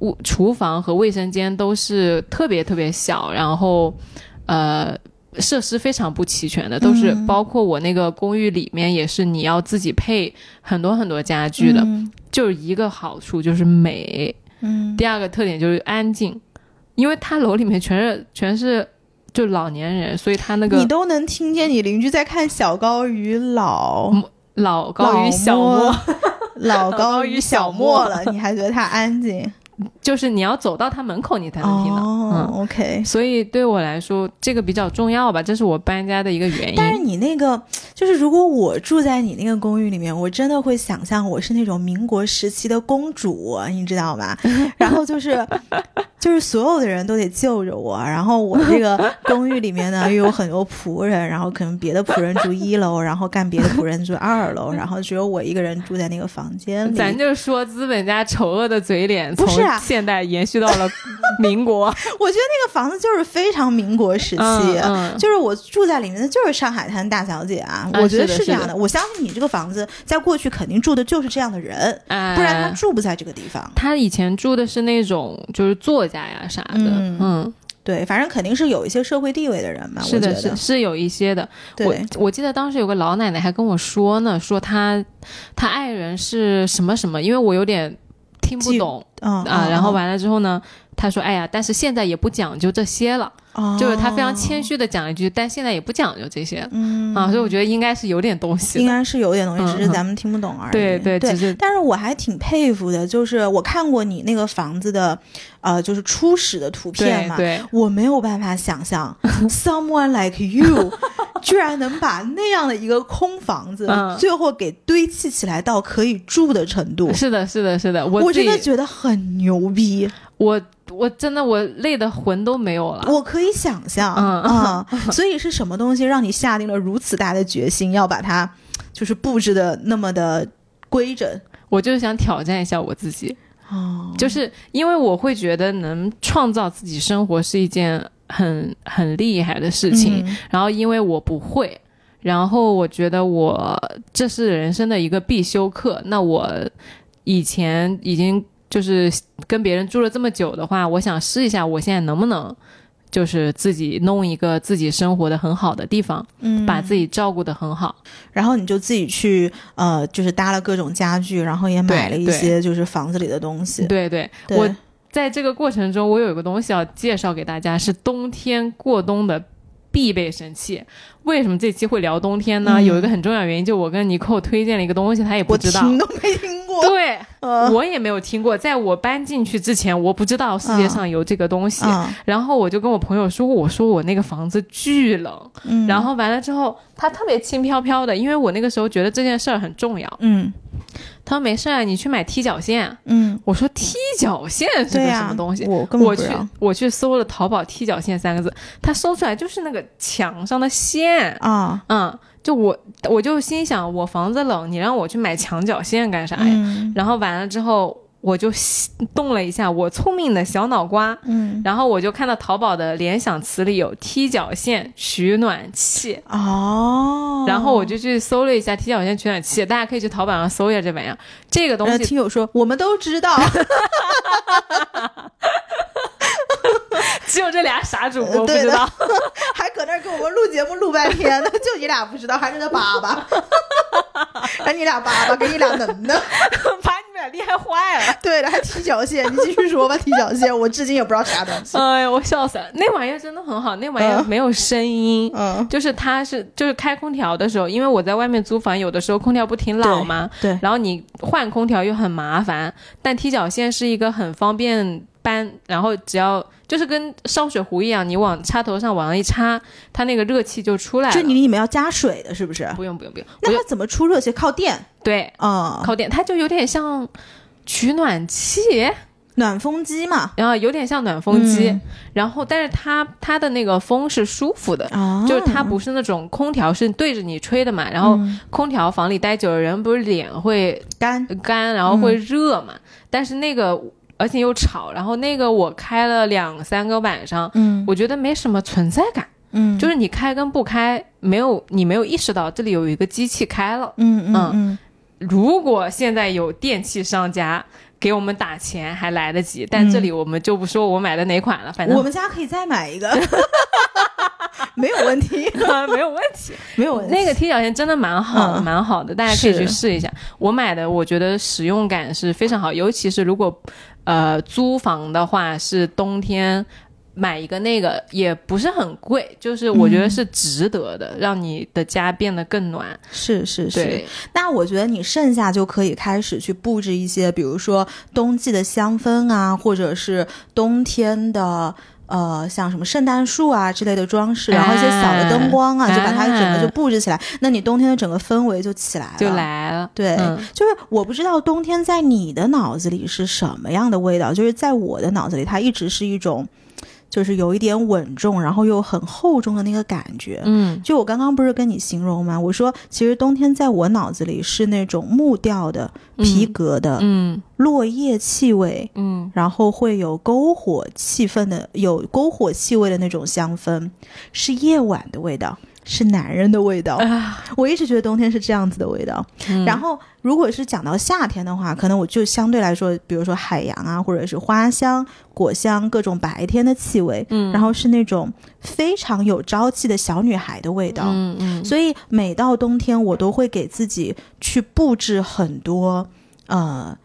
屋厨房和卫生间都是特别特别小，然后呃设施非常不齐全的，都是嗯包括我那个公寓里面也是你要自己配很多很多家具的。嗯就是一个好处就是美，嗯。第二个特点就是安静，因为它楼里面全是全是就老年人，所以它那个你都能听见你邻居在看小高与老。老高与小莫。老高 高与与小小莫。莫了，你还觉得它安静？就是你要走到他门口，你才能听到。哦嗯，，OK。所以对我来说，这个比较重要吧，这是我搬家的一个原因但是。你那个，就是如果我住在你那个公寓里面，我真的会想象我是那种民国时期的公主，你知道吧？然后就是，就是所有的人都得救着我，然后我这个公寓里面呢又有很多仆人，然后可能别的仆人住一楼，然后干别的仆人住二楼，然后只有我一个人住在那个房间里。咱就说资本家丑恶的嘴脸，从不是啊现代延续到了 民国。我觉得那个房子就是非常民国时期。嗯嗯，就是我住在里面的就是上海滩大小姐啊，啊我觉得是这样的。我相信你这个房子在过去肯定住的就是这样的人，哎不然他住不在这个地方。他以前住的是那种就是作家呀啥的，嗯嗯，对，反正肯定是有一些社会地位的人嘛。是的，是是有一些的。我，我记得当时有个老奶奶还跟我说呢，说她她爱人是什么什么，因为我有点听不记懂嗯啊。然后，完了之后呢，她说：“哎呀，但是现在也不讲究这些了。”哦。就是他非常谦，虚的讲了一句，但现在也不讲究这些嗯。啊，所以我觉得应该是有点东西。应该是有点东西，嗯只是咱们听不懂而已。对对，对但是我还挺佩服的，就是我看过你那个房子的，呃，就是初始的图片嘛，我没有办法想象，someone like you，居然能把那样的一个空房子，嗯。最后给堆砌起来到可以住的程度，是的，是的，是的，我我真的觉得很牛逼，我我真的我累的魂都没有了。我可以想象嗯啊、所以是什么东西让你下定了如此大的决心，要把它就是布置的那么的规整？我就是想挑战一下我自己，哦，就是因为我会觉得能创造自己生活是一件很很厉害的事情，嗯然后因为我不会，然后我觉得我这是人生的一个必修课。那我以前已经就是跟别人住了这么久的话，我想试一下，我现在能不能就是自己弄一个自己生活的很好的地方，嗯把自己照顾的很好。然后你就自己去呃，就是搭了各种家具，然后也买了一些就是房子里的东西。对对，对我在这个过程中，我有一个东西要介绍给大家，是冬天过冬的必备神器。为什么这期会聊冬天呢？嗯有一个很重要原因，就我跟尼寇推荐了一个东西，他也不知道。听都没听过。对，呃我也没有听过。在我搬进去之前，我不知道世界上有这个东西。嗯然后我就跟我朋友说，我说我那个房子巨冷。嗯，然后完了之后，他特别轻飘飘的，因为我那个时候觉得这件事儿很重要。嗯他说没事儿，你去买踢脚线。嗯，我说踢脚线是个、什么东西？我我去我去搜了淘宝“踢脚线”三个字，他搜出来就是那个墙上的线。啊。嗯，就我我就心想，我房子冷，你让我去买墙角线干啥呀？嗯然后完了之后，我就动了一下我聪明的小脑瓜，嗯然后我就看到淘宝的联想词里有踢脚线取暖器。哦，然后我就去搜了一下踢脚线取暖器，大家可以去淘宝上搜一下这玩意儿。这个东呃西听友说我们都知道，只有这俩傻主播不知道。还搁那儿给我们录节目录半天呢，就你俩不知道，还是那粑粑，还你俩粑粑，给你俩能的。把你们俩厉害坏了。对了，还踢脚线，你继续说吧，踢脚线，我至今也不知道啥东西。哎呀，我笑死了！那玩意儿真的很好，那玩意儿嗯没有声音，嗯，就是它是就是开空调的时候，因为我在外面租房，有的时候空调不挺老吗？对，然后你换空调又很麻烦，但踢脚线是一个很方便搬，然后只要就是跟烧水壶一样，你往插头上往上一插，它那个热气就出来了。就你里面要加水的，是不是？不用不用不用，那它怎么出热气？靠电对啊、靠电，它就有点像取暖器，暖风机嘛。然后有点像暖风机，嗯然后但是它它的那个风是舒服的。啊就是它不是那种空调是对着你吹的嘛，然后嗯空调房里待久了，人不是脸会干，干，然后会热嘛。但是那个而且又吵，然后那个我开了两三个晚上，嗯我觉得没什么存在感，嗯就是你开跟不开，没有你没有意识到这里有一个机器开了。嗯嗯嗯如果现在有电器商家给我们打钱，还来得及。但这里我们就不说我买的哪款了，反正我们家可以再买一个，没有问题，没有问题。没有问题。那个踢脚线真的蛮好，嗯蛮好的，大家可以去试一下。我买的，我觉得使用感是非常好，尤其是如果呃租房的话，是冬天。买一个那个也不是很贵，就是我觉得是值得的，让你的家变得更暖。是是是，那我觉得你剩下就可以开始去布置一些，比如说冬季的香氛啊，或者是冬天的。呃，像什么圣诞树啊之类的装饰，然后一些小的灯光啊，哎就把它整个就布置起来。那你冬天的整个氛围就起来了，就来了。对，嗯就是我不知道冬天在你的脑子里是什么样的味道，就是在我的脑子里，它一直是一种，就是有一点稳重，然后又很厚重的那个感觉。嗯就我刚刚不是跟你形容吗？我说其实冬天在我脑子里是那种木调的、皮革的、嗯落叶气味，嗯然后会有篝火气氛的、有篝火气味的那种香氛，是夜晚的味道，是男人的味道。啊，我一直觉得冬天是这样子的味道。嗯然后，如果是讲到夏天的话，可能我就相对来说，比如说海洋啊，或者是花香、果香，各种白天的气味，嗯然后是那种非常有朝气的小女孩的味道。嗯嗯所以每到冬天，我都会给自己去布置很多呃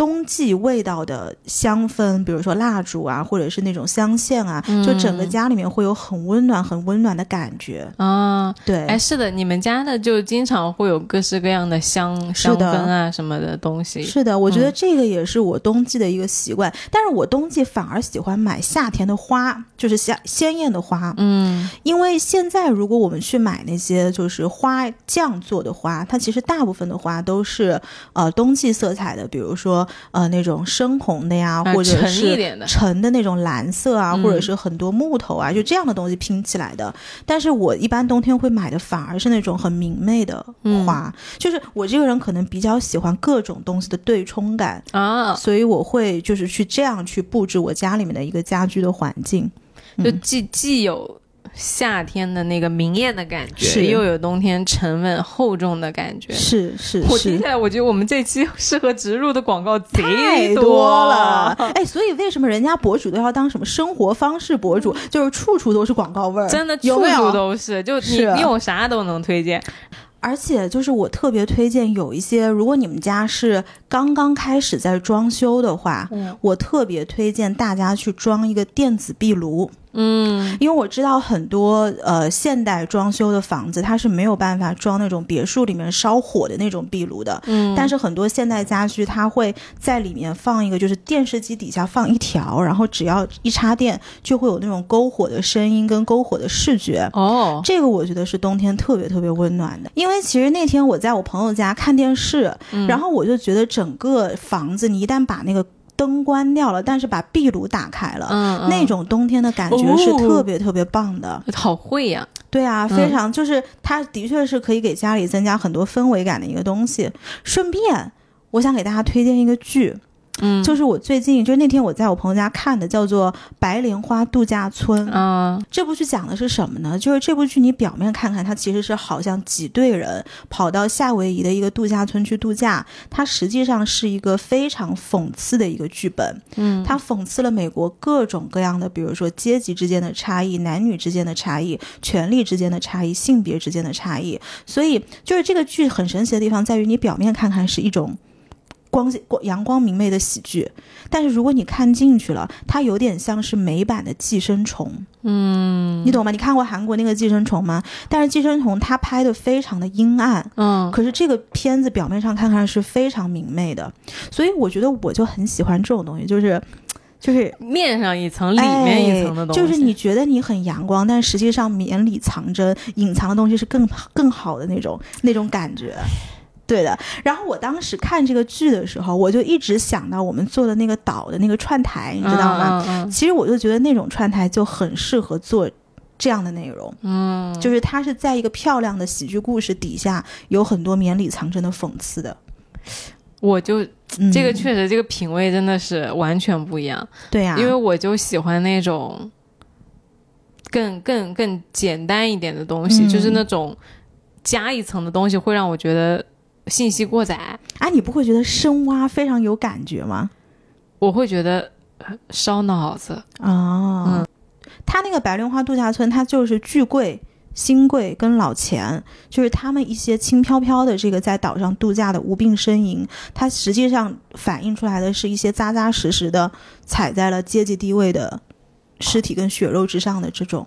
冬季味道的香氛，比如说蜡烛啊，或者是那种香线啊，就整个家里面会有很温暖、很温暖的感觉。啊，对，哎，是的，你们家的就经常会有各式各样的香香氛啊什么的东西。是的，我觉得这个也是我冬季的一个习惯，但是我冬季反而喜欢买夏天的花，就是夏鲜艳的花，嗯。因为现在如果我们去买那些就是花匠做的花，它其实大部分的花都是呃冬季色彩的，比如说呃那种深红的呀，或者是一点的沉的那种蓝色啊，嗯或者是很多木头啊，就这样的东西拼起来的。但是我一般冬天会买的反而是那种很明媚的嗯花，就是我这个人可能比较喜欢各种东西的对冲感。啊，所以我会就是去这样去布置我家里面的一个家居的环境。嗯就既既有夏天的那个明艳的感觉，是又有冬天沉稳厚重的感觉。是是是我听起，来，我觉得我们这期适合植入的广告贼太多了。哎，所以为什么人家博主都要当什么生活方式博主？就是处处都是广告味儿，真的处处都是，就你是你有啥都能推荐。而且就是我特别推荐有一些，如果你们家是刚刚开始在装修的话，嗯我特别推荐大家去装一个电子壁炉。嗯因为我知道很多呃现代装修的房子，它是没有办法装那种别墅里面烧火的那种壁炉的。嗯，但是很多现代家居，它会在里面放一个，就是电视机底下放一条，然后只要一插电，就会有那种篝火的声音跟篝火的视觉。哦，这个我觉得是冬天特别特别温暖的，因为其实那天我在我朋友家看电视，嗯然后我就觉得整个房子，你一旦把那个灯关掉了，但是把壁炉打开了，嗯，那种冬天的感觉是特别特别棒的。种好会呀。对啊，嗯非常、就是它的确是可以给家里增加很多氛围感的一个东西。顺便，我想给大家推荐一个剧，嗯，就是我最近就是那天我在我朋友家看的，叫做《白莲花度假村》。啊，这部剧讲的是什么呢？就是这部剧你表面看看，它其实是好像几队人跑到夏威夷的一个度假村去度假，它实际上是一个非常讽刺的一个剧本。嗯，它讽刺了美国各种各样的，比如说阶级之间的差异、男女之间的差异、权力之间的差异、性别之间的差异。所以，就是这个剧很神奇的地方在于，你表面看看是一种。光光阳光明媚的喜剧，但是如果你看进去了，它有点像是美版的《寄生虫》。嗯你懂吗？你看过韩国那个《寄生虫》吗？但是《寄生虫》它拍的非常的阴暗，嗯可是这个片子表面上看看是非常明媚的，所以我觉得我就很喜欢这种东西，就是就是面上一层，里面一层的东西，哎就是你觉得你很阳光，但实际上绵里藏针，隐藏的东西是更更好的那种那种感觉。对的，然后我当时看这个剧的时候，我就一直想到我们做的那个岛的那个串台，你知道吗？嗯嗯其实我就觉得那种串台就很适合做这样的内容，嗯，嗯就是它是在一个漂亮的喜剧故事底下，有很多绵里藏针的讽刺的。我就嗯、这个确实，这个品味真的是完全不一样。对呀、因为我就喜欢那种更更更简单一点的东西，嗯就是那种加一层的东西，会让我觉得信息过载，哎，你不会觉得深挖非常有感觉吗？我会觉得呃烧脑子。哦，嗯他那个白莲花度假村，它就是巨贵、新贵跟老钱，就是他们一些轻飘飘的这个在岛上度假的无病呻吟，它实际上反映出来的是一些扎扎实实的踩在了阶级地位的尸体跟血肉之上的这种。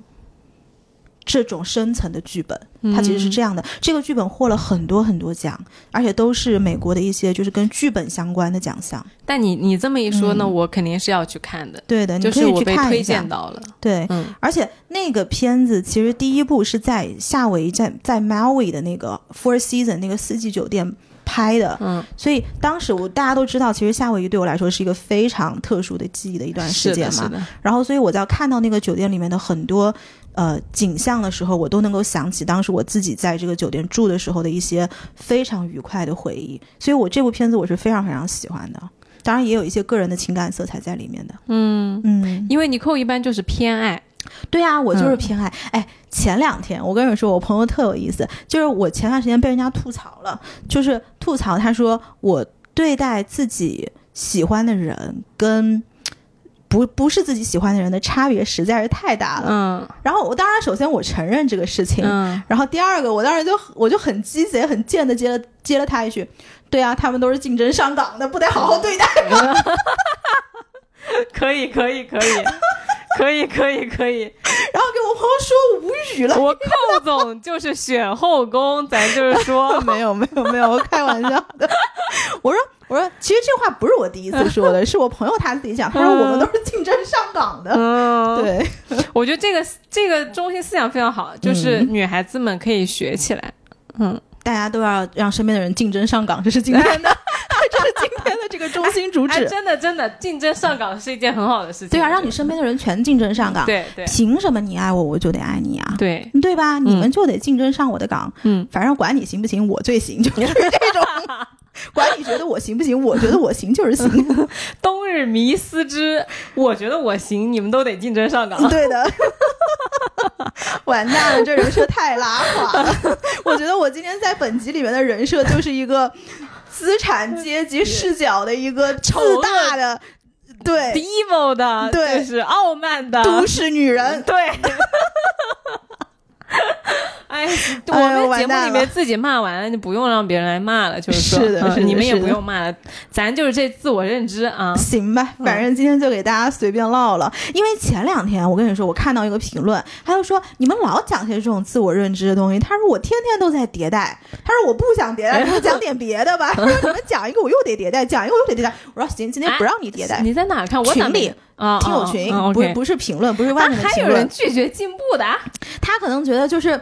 这种深层的剧本，它其实是这样的。这个剧本获了很多很多奖，而且都是美国的一些就是跟剧本相关的奖项。但你你这么一说呢，嗯我肯定是要去看的，对的，你就是可以去我被推荐。到了。对，嗯而且那个片子其实第一部是在夏威夷在在 Maui 的那个 Four Season 那个四季酒店拍的，嗯，所以当时我大家都知道，其实夏威夷对我来说是一个非常特殊的记忆的一段时间嘛。然后，所以我在看到那个酒店里面的很多呃景象的时候，我都能够想起当时我自己在这个酒店住的时候的一些非常愉快的回忆。所以我这部片子我是非常非常喜欢的，当然也有一些个人的情感色彩在里面的。嗯，嗯，因为尼寇一般就是偏爱，对啊，我就是嗯偏爱。哎，前两天我跟你说，我朋友特有意思，就是我前段时间被人家吐槽了，就是吐槽他说我对待自己喜欢的人跟。不不是自己喜欢的人的差别实在是太大了。嗯然后我当然首先我承认这个事情，嗯，然后第二个我当时就我就很鸡贼很贱的接了接了他一句，对啊，他们都是竞争上岗的，不得好好对待 吗。可以可以可以 可以可以可以，然后给我朋友说无语了。我寇总就是选后宫，咱就是说，没有没有没有，我开玩笑的。我说我说，其实这话不是我第一次说的，是我朋友他自己讲，他说我们都是竞争上岗的。嗯，，对，我觉得这个这个中心思想非常好，就是嗯女孩子们可以学起来。嗯，大家都要让身边的人竞争上岗，这是今天的，这是今天的这个中心主哎，旨。真的真的，竞争上岗是一件很好的事情。对啊，让你身边的人全竞争上岗。对对凭什么你爱我，我就得爱你啊？对，对吧？你们就得竞争上我的岗。嗯，反正管你行不行，我最行，就是这种。管你觉得我行不行，我觉得我行就是行。冬日迷思之，我觉得我行，你们都得竞争上岗。对的，完蛋了，这人设太拉垮了。我觉得我今天在本集里面的人设就是一个资产阶级 视角的一个自大的，对 evil 的，对就是傲慢的，都市女人。对。哎，我们节目里面自己骂完了，就不用让别人来骂了，就是说，是的是的嗯你们也不用骂了，咱就是这自我认知啊。行吧，反正今天就给大家随便唠了。因为前两天我跟你说，我看到一个评论，他就说你们老讲些这种自我认知的东西。他说我天天都在迭代，他说我不想迭代，你们讲点别的吧。他说你们讲一个我又得迭代，讲一个我又得迭代。我说行，今天不让你迭代。你在哪看？我里啊，听友群，不是不是评论，不是外啊面的评论还有人。拒绝进步的啊，他可能觉得就是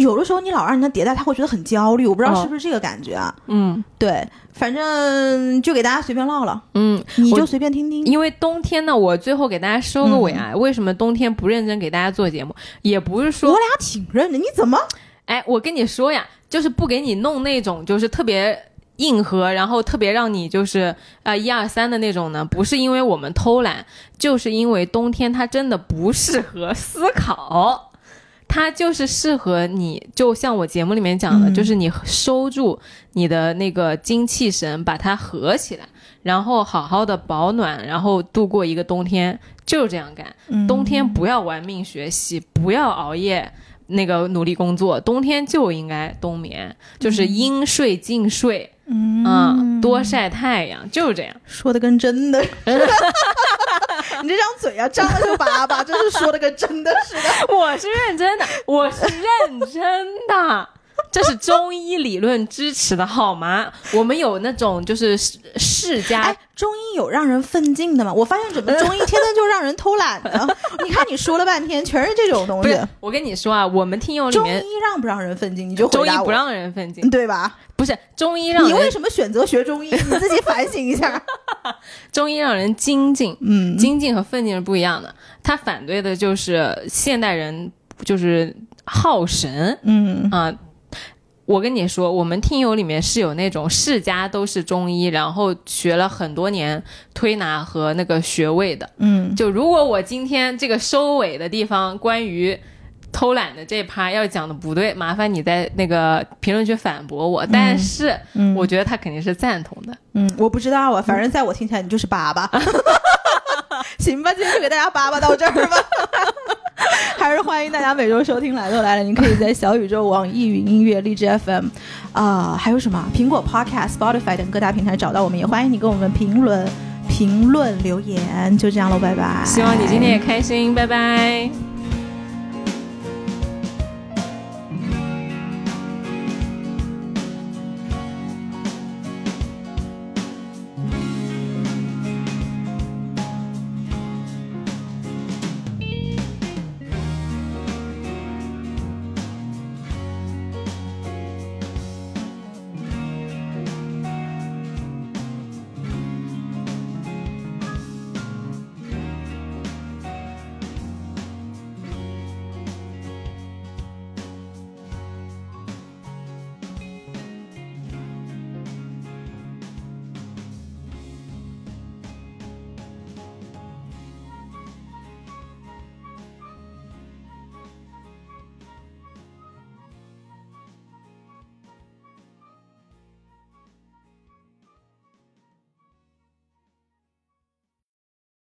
有的时候你老让人家迭代，他会觉得很焦虑。我不知道哦是不是这个感觉啊？嗯对，反正就给大家随便唠唠，嗯，你就随便听听。因为冬天呢，我最后给大家收个尾啊。为什么冬天不认真给大家做节目？也不是说我，俩挺认的，你怎么？哎，我跟你说呀，就是不给你弄那种就是特别硬核，然后特别让你就是呃一二三的那种呢，不是因为我们偷懒，就是因为冬天它真的不适合思考。它就是适合你，就像我节目里面讲的，嗯就是你收住你的那个精气神，把它合起来，然后好好的保暖，然后度过一个冬天，就是这样干。嗯冬天不要玩命学习，不要熬夜，那个努力工作。冬天就应该冬眠，就是应睡尽睡，嗯嗯，多晒太阳，就是这样。说的跟真的似的。你这张嘴啊，张了就叭叭，真是说的跟真的似的。我是认真的，我是认真的。这是中医理论支持的好吗？我们有那种就是世世家哎，中医有让人奋进的吗？我发现怎么中医天天就让人偷懒呢。你看你说了半天，全是这种东西。我跟你说啊，我们听友里中医让不让人奋进？你就中回答我，医不让人奋进，对吧？不是中医让你为什么选择学中医？你自己反省一下。中医让人精进，嗯精进和奋进是不一样的。他反对的就是现代人就是好神嗯啊。我跟你说，我们听友里面是有那种世家都是中医，然后学了很多年推拿和那个穴位的。嗯就如果我今天这个收尾的地方关于偷懒的这趴要讲的不对，麻烦你在那个评论区反驳我。但是嗯我觉得他肯定是赞同的。嗯，我不知道啊，反正在我听起来你就是粑粑。行吧，今天就给大家粑粑到这儿吧。还是欢迎大家每周收听《来都来了》，你可以在小宇宙、网易云音乐、荔枝 FM 啊、还有什么苹果 Podcast、Spotify 等各大平台找到我们，也欢迎你给我们评论、评论留言。就这样喽，拜拜。希望你今天也开心，拜拜。